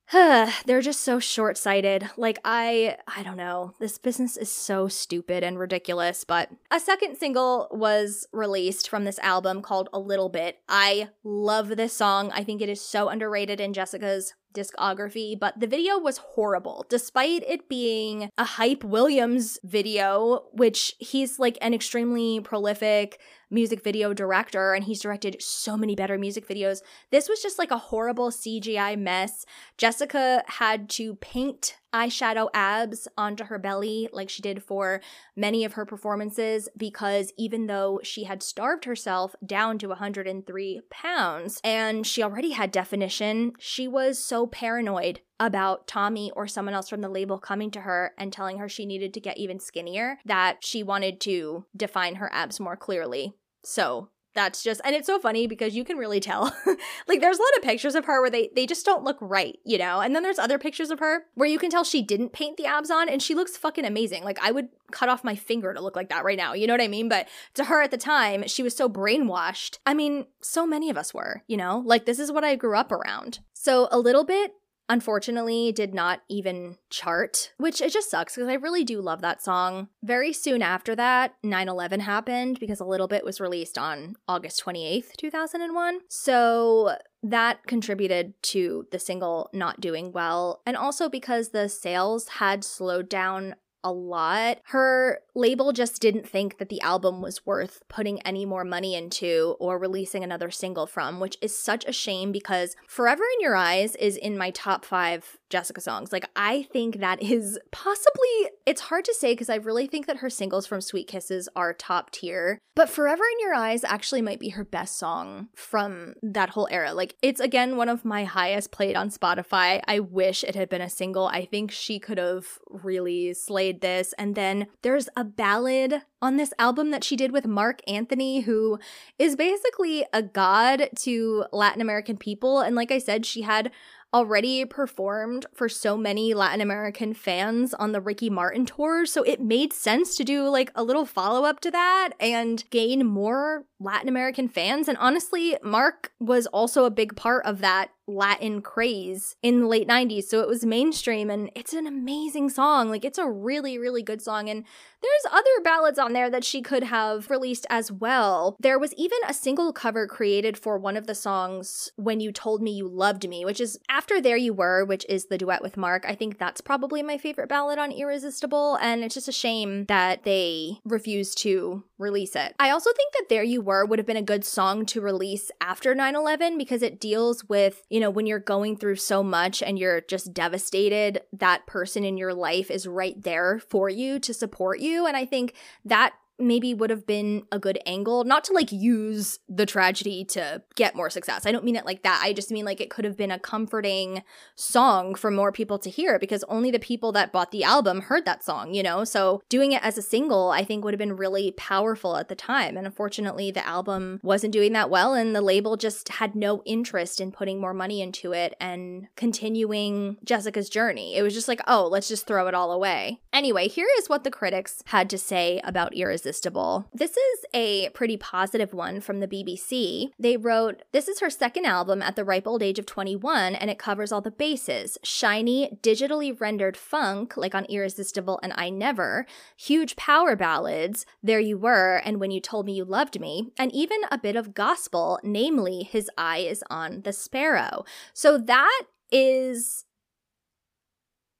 [SIGHS] they're just so short-sighted. Like I I don't know. This business is so stupid and ridiculous, but a second single was released from this album called A Little Bit. I love this song. I think it is so underrated in Jessica's discography, but the video was horrible. Despite it being a Hype Williams video, which he's like an extremely prolific music video director and he's directed so many better music videos. This was just like a horrible CGI mess. Jessica had to paint eyeshadow abs onto her belly like she did for many of her performances because even though she had starved herself down to 103 pounds and she already had definition, she was so paranoid about Tommy or someone else from the label coming to her and telling her she needed to get even skinnier that she wanted to define her abs more clearly. So that's just and it's so funny because you can really tell. [LAUGHS] Like there's a lot of pictures of her where they they just don't look right you know? And then there's other pictures of her where you can tell she didn't paint the abs on and she looks fucking amazing. Like i would cut off my finger to look like that right now you know what i mean? But to her at the time she was so brainwashed. I mean so many of us were you know? Like this is what i grew up around. So a little bit unfortunately did not even chart, which it just sucks because I really do love that song. Very soon after that, 9/11 happened because a little bit was released on August 28th, 2001. So that contributed to the single not doing well and also because the sales had slowed down a lot. Her label just didn't think that the album was worth putting any more money into or releasing another single from, which is such a shame because Forever in Your Eyes is in my top five Jessica songs. Like, I think that is possibly, it's hard to say because I really think that her singles from Sweet Kisses are top tier. But Forever in Your Eyes actually might be her best song from that whole era. Like, it's again one of my highest played on Spotify. I wish it had been a single. I think she could have really slayed this. And then there's a ballad on this album that she did with Marc Anthony, who is basically a god to Latin American people. And like I said, she had already performed for so many Latin American fans on the Ricky Martin tour. So it made sense to do like a little follow up to that and gain more Latin American fans. And honestly, Mark was also a big part of that Latin craze in the late 90s. So it was mainstream and it's an amazing song. Like it's a really, really good song. And there's other ballads on there that she could have released as well. There was even a single cover created for one of the songs, When You Told Me You Loved Me, which is after There You Were, which is the duet with Marc. I think that's probably my favorite ballad on Irresistible. And it's just a shame that they refused to release it. I also think that There You Were would have been a good song to release after 9 11 because it deals with, you know, when you're going through so much and you're just devastated, that person in your life is right there for you to support you. And I think that maybe would have been a good angle not to like use the tragedy to get more success. I don't mean it like that. I just mean like it could have been a comforting song for more people to hear because only the people that bought the album heard that song you know? So doing it as a single i think would have been really powerful at the time. And unfortunately the album wasn't doing that well and the label just had no interest in putting more money into it and continuing jessica's journey. It was just like oh let's just throw it all away. Anyway here is what the critics had to say about irresistible Irresistible. This is a pretty positive one from the BBC. They wrote, This is her second album at the ripe old age of 21, and it covers all the bases shiny, digitally rendered funk, like on Irresistible and I Never, huge power ballads, There You Were, and When You Told Me You Loved Me, and even a bit of gospel, namely, His Eye is on the Sparrow. So that is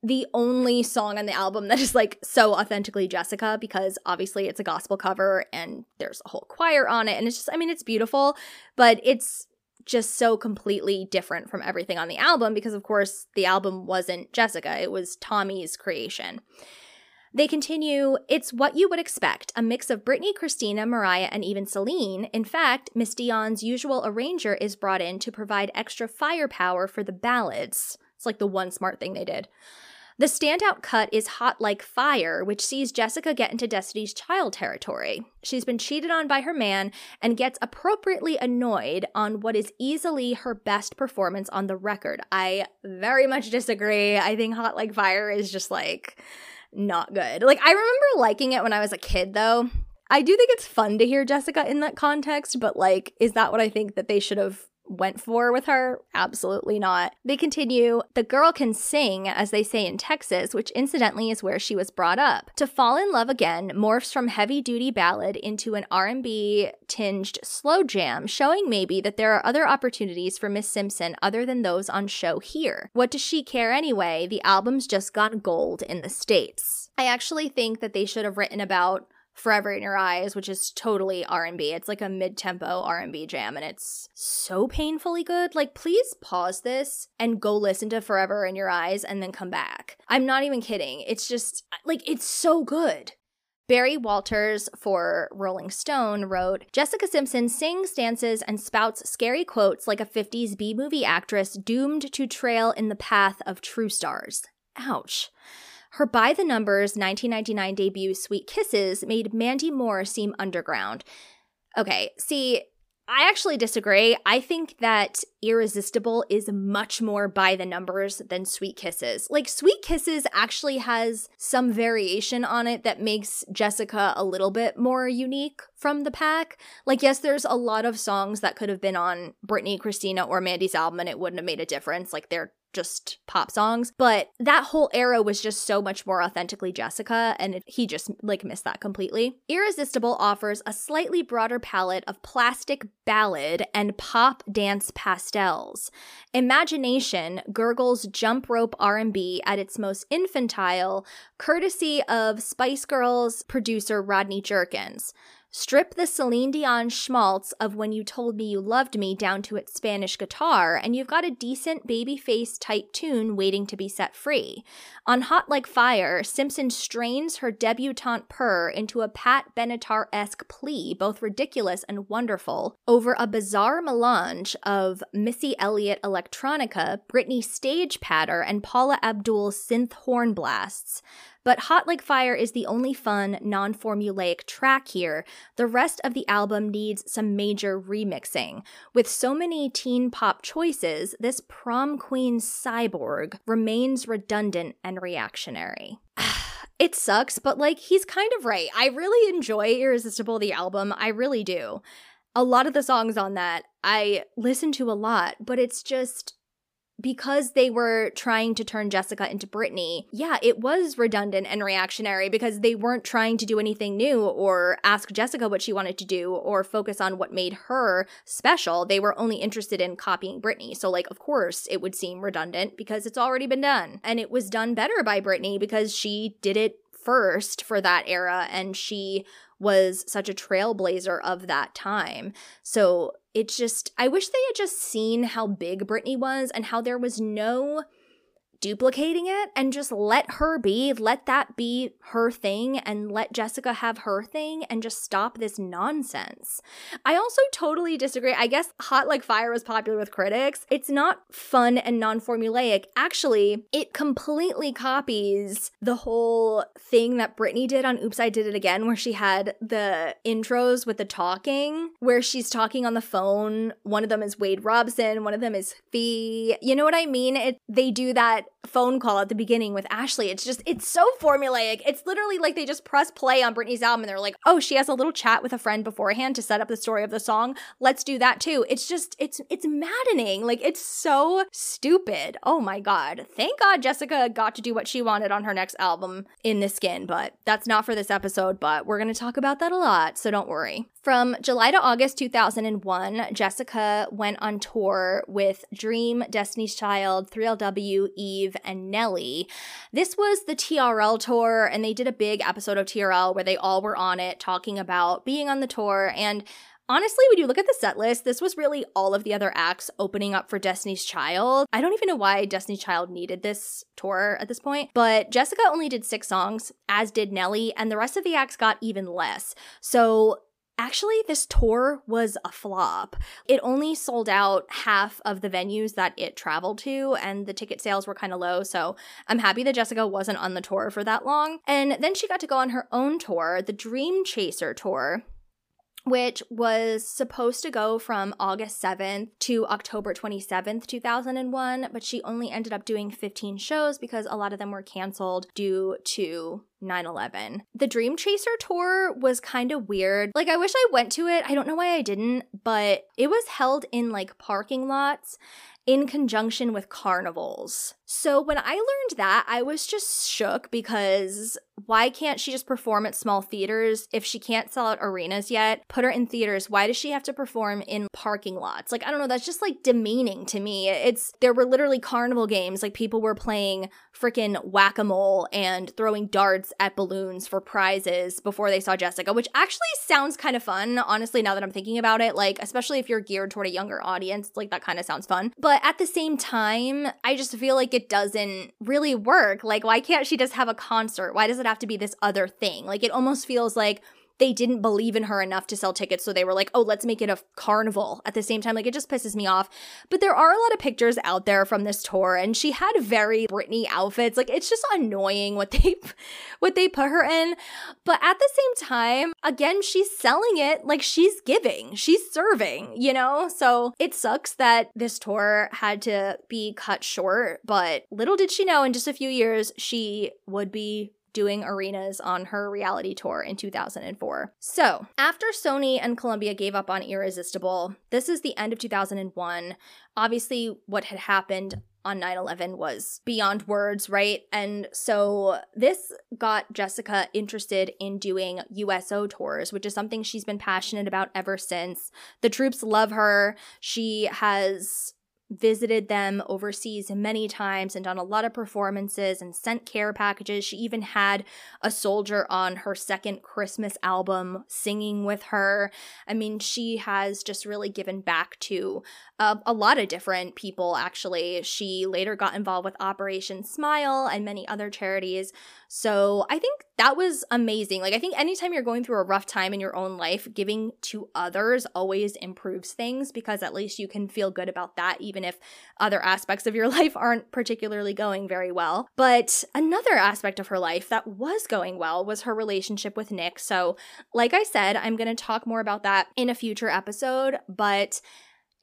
the only song on the album that is like so authentically Jessica because obviously it's a gospel cover and there's a whole choir on it and it's just I mean it's beautiful but it's just so completely different from everything on the album because of course the album wasn't Jessica it was Tommy's creation. They continue, it's what you would expect a mix of Britney, Christina, Mariah, and even Celine. In fact, Miss Dion's usual arranger is brought in to provide extra firepower for the ballads. It's like the one smart thing they did. The standout cut is Hot Like Fire, which sees Jessica get into Destiny's Child territory. She's been cheated on by her man and gets appropriately annoyed on what is easily her best performance on the record. I very much disagree. I think Hot Like Fire is just like not good. Like, I remember liking it when I was a kid, though. I do think it's fun to hear Jessica in that context, but like, is that what I think that they should have went for with her? Absolutely not. They continue, the girl can sing, as they say in Texas, which incidentally is where she was brought up. To Fall in Love Again morphs from heavy-duty ballad into an R&B tinged slow jam, showing maybe that there are other opportunities for Miss Simpson other than those on show here. What does she care anyway? The album's just got gold in the States. I actually think that they should have written about Forever in Your Eyes, which is totally R&B. It's like a mid-tempo R&B jam and it's so painfully good. Like please pause this and go listen to Forever in Your Eyes and then come back. I'm not even kidding. It's just like it's so good. Barry Walters for Rolling Stone wrote Jessica Simpson sings, dances, and spouts scary quotes like a 50s B movie actress doomed to trail in the path of true stars. Ouch. Her by the numbers 1999 debut Sweet Kisses made Mandy Moore seem underground. Okay, see, I actually disagree. I think that Irresistible is much more by the numbers than Sweet Kisses. Like, Sweet Kisses actually has some variation on it that makes Jessica a little bit more unique from the pack. Like, yes, there's a lot of songs that could have been on Britney, Christina, or Mandy's album and it wouldn't have made a difference. Like, they're just pop songs. But that whole era was just so much more authentically Jessica, and it, he just like missed that completely. Irresistible offers a slightly broader palette of plastic ballad and pop dance pastels. Imagination gurgles jump rope R&B at its most infantile, courtesy of Spice Girls producer Rodney Jerkins. Strip the Celine Dion schmaltz of When You Told Me You Loved Me down to its Spanish guitar, and you've got a decent babyface type tune waiting to be set free. On Hot Like Fire, Simpson strains her debutante purr into a Pat Benatar esque plea, both ridiculous and wonderful, over a bizarre melange of Missy Elliott electronica, Britney stage patter, and Paula Abdul synth horn blasts. But Hot Like Fire is the only fun, non formulaic track here. The rest of the album needs some major remixing. With so many teen pop choices, this prom queen cyborg remains redundant and reactionary. [SIGHS] it sucks, but like, he's kind of right. I really enjoy Irresistible, the album. I really do. A lot of the songs on that I listen to a lot, but it's just because they were trying to turn Jessica into Britney, yeah, it was redundant and reactionary because they weren't trying to do anything new or ask Jessica what she wanted to do or focus on what made her special. They were only interested in copying Britney. So, like, of course, it would seem redundant because it's already been done. And it was done better by Britney because she did it first for that era and she was such a trailblazer of that time. So it's just, I wish they had just seen how big Britney was and how there was no duplicating it and just let her be, let that be her thing and let Jessica have her thing and just stop this nonsense. I also totally disagree. I guess Hot Like Fire was popular with critics. It's not fun and non formulaic. Actually, it completely copies the whole thing that Britney did on Oops, I Did It Again, where she had the intros with the talking, where she's talking on the phone. One of them is Wade Robson, one of them is Fee. You know what I mean? It, they do that phone call at the beginning with Ashlee. It's just, it's so formulaic. It's literally like they just press play on Britney's album and they're like, oh, she has a little chat with a friend beforehand to set up the story of the song. Let's do that too. It's just, it's, it's maddening. Like, it's so stupid. Oh my God. Thank God Jessica got to do what she wanted on her next album in the skin, but that's not for this episode, but we're going to talk about that a lot. So don't worry. From July to August 2001, Jessica went on tour with Dream, Destiny's Child, 3LW, And Nelly. This was the TRL tour, and they did a big episode of TRL where they all were on it talking about being on the tour. And Honestly, when you look at the set list, this was really all of the other acts opening up for Destiny's Child. I don't even know why Destiny's Child needed this tour at this point, but Jessica only did six songs, as did Nelly, and the rest of the acts got even less. So Actually, this tour was a flop. It only sold out half of the venues that it traveled to, and the ticket sales were kind of low. So I'm happy that Jessica wasn't on the tour for that long. And then she got to go on her own tour, the Dream Chaser Tour, which was supposed to go from August 7th to October 27th, 2001, but she only ended up doing 15 shows because a lot of them were canceled due to 9 11. The Dream Chaser tour was kind of weird. Like, I wish I went to it. I don't know why I didn't, but it was held in like parking lots in conjunction with carnivals. So when I learned that, I was just shook because why can't she just perform at small theaters if she can't sell out arenas yet? Put her in theaters. Why does she have to perform in parking lots? Like I don't know, that's just like demeaning to me. It's there were literally carnival games like people were playing freaking whack-a-mole and throwing darts at balloons for prizes before they saw Jessica, which actually sounds kind of fun, honestly now that I'm thinking about it, like especially if you're geared toward a younger audience, like that kind of sounds fun. But at the same time, I just feel like it doesn't really work. Like, why can't she just have a concert? Why does it have to be this other thing? Like, it almost feels like they didn't believe in her enough to sell tickets. So they were like, oh, let's make it a carnival at the same time. Like, it just pisses me off. But there are a lot of pictures out there from this tour, and she had very Britney outfits. Like, it's just annoying what they [LAUGHS] what they put her in. But at the same time, again, she's selling it like she's giving, she's serving, you know? So it sucks that this tour had to be cut short, but little did she know in just a few years she would be doing arenas on her reality tour in 2004. So, after Sony and Columbia gave up on Irresistible, this is the end of 2001. Obviously, what had happened on 9 11 was beyond words, right? And so this got Jessica interested in doing USO tours, which is something she's been passionate about ever since. The troops love her. She has visited them overseas many times and done a lot of performances and sent care packages. She even had a soldier on her second Christmas album singing with her. I mean, she has just really given back to uh, a lot of different people, actually. She later got involved with Operation Smile and many other charities. So I think that was amazing. Like, I think anytime you're going through a rough time in your own life, giving to others always improves things because at least you can feel good about that, even if other aspects of your [LAUGHS] life aren't particularly going very well. But another aspect of her life that was going well was her relationship with Nick. So, like I said, I'm going to talk more about that in a future episode, but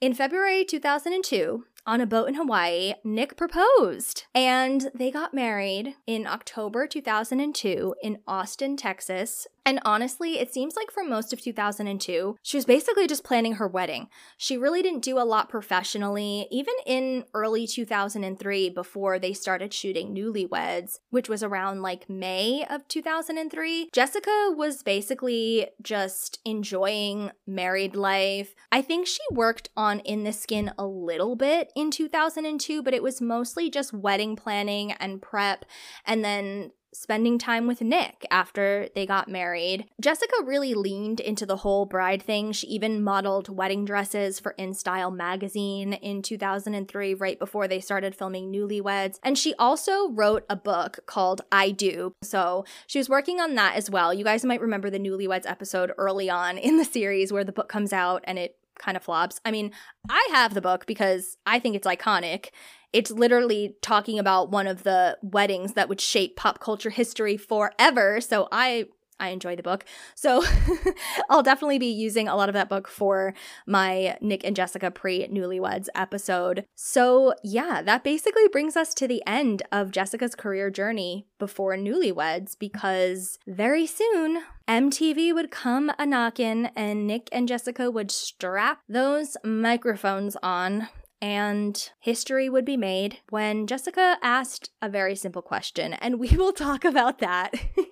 in February 2002, on a boat in Hawaii, Nick proposed and they got married in October 2002 in Austin, Texas. And honestly, it seems like for most of 2002, she was basically just planning her wedding. She really didn't do a lot professionally, even in early 2003 before they started shooting Newlyweds, which was around like May of 2003. Jessica was basically just enjoying married life. I think she worked on In This Skin a little bit in 2002, but it was mostly just wedding planning and prep and then spending time with Nick after they got married. Jessica really leaned into the whole bride thing. She even modeled wedding dresses for InStyle magazine in 2003, right before they started filming Newlyweds. And she also wrote a book called I Do. So she was working on that as well. You guys might remember the Newlyweds episode early on in the series where the book comes out and it kind of flops. I mean, I have the book because I think it's iconic. It's literally talking about one of the weddings that would shape pop culture history forever. So I I enjoy the book. So [LAUGHS] I'll definitely be using a lot of that book for my Nick and Jessica pre newlyweds episode. So, yeah, that basically brings us to the end of Jessica's career journey before newlyweds because very soon MTV would come a knockin' and Nick and Jessica would strap those microphones on and history would be made when Jessica asked a very simple question, and we will talk about that [LAUGHS]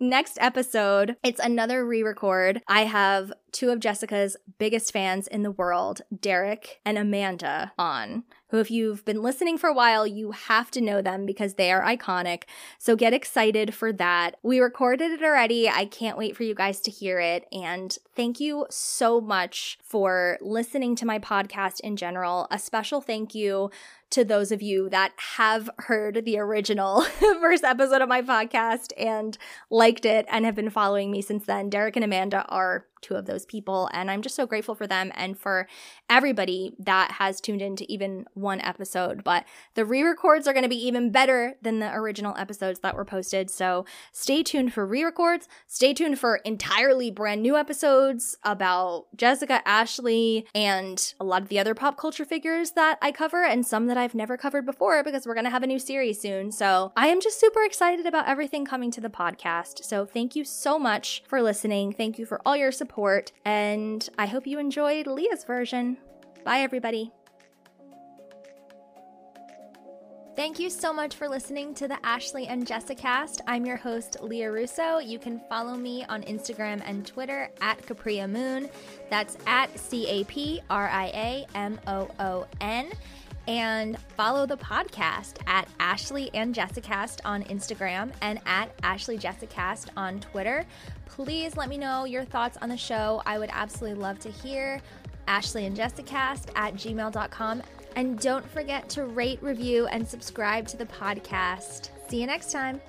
next episode. It's another re record. I have two of Jessica's biggest fans in the world, Derek and Amanda, on who, if you've been listening for a while, you have to know them because they are iconic. So get excited for that. We recorded it already. I can't wait for you guys to hear it. And thank you so much for listening to my podcast in general. A special thank you to those of you that have heard the original [LAUGHS] first episode of my podcast and liked it and have been following me since then. Derek and Amanda are two of those people. And I'm just so grateful for them and for everybody that has tuned into even one episode. But the re records are going to be even better than the original episodes that were posted. So stay tuned for re records. Stay tuned for entirely brand new episodes about Jessica, Ashlee, and a lot of the other pop culture figures that I cover and some that I've never covered before because we're going to have a new series soon. So I am just super excited about everything coming to the podcast. So thank you so much for listening. Thank you for all your support support, and I hope you enjoyed Lia's version. Bye, everybody. Thank you so much for listening to the Ashlee and Jessicast. I'm your host, Lia Russo. You can follow me on Instagram and Twitter at Capria Moon. That's at C A P R I A M O O N and follow the podcast at Ashlee and Jessicast on Instagram and at Ashlee Jessicast on Twitter. Please let me know your thoughts on the show. I would absolutely love to hear. Ashlee and Jessicast at gmail.com. And don't forget to rate, review, and subscribe to the podcast. See you next time.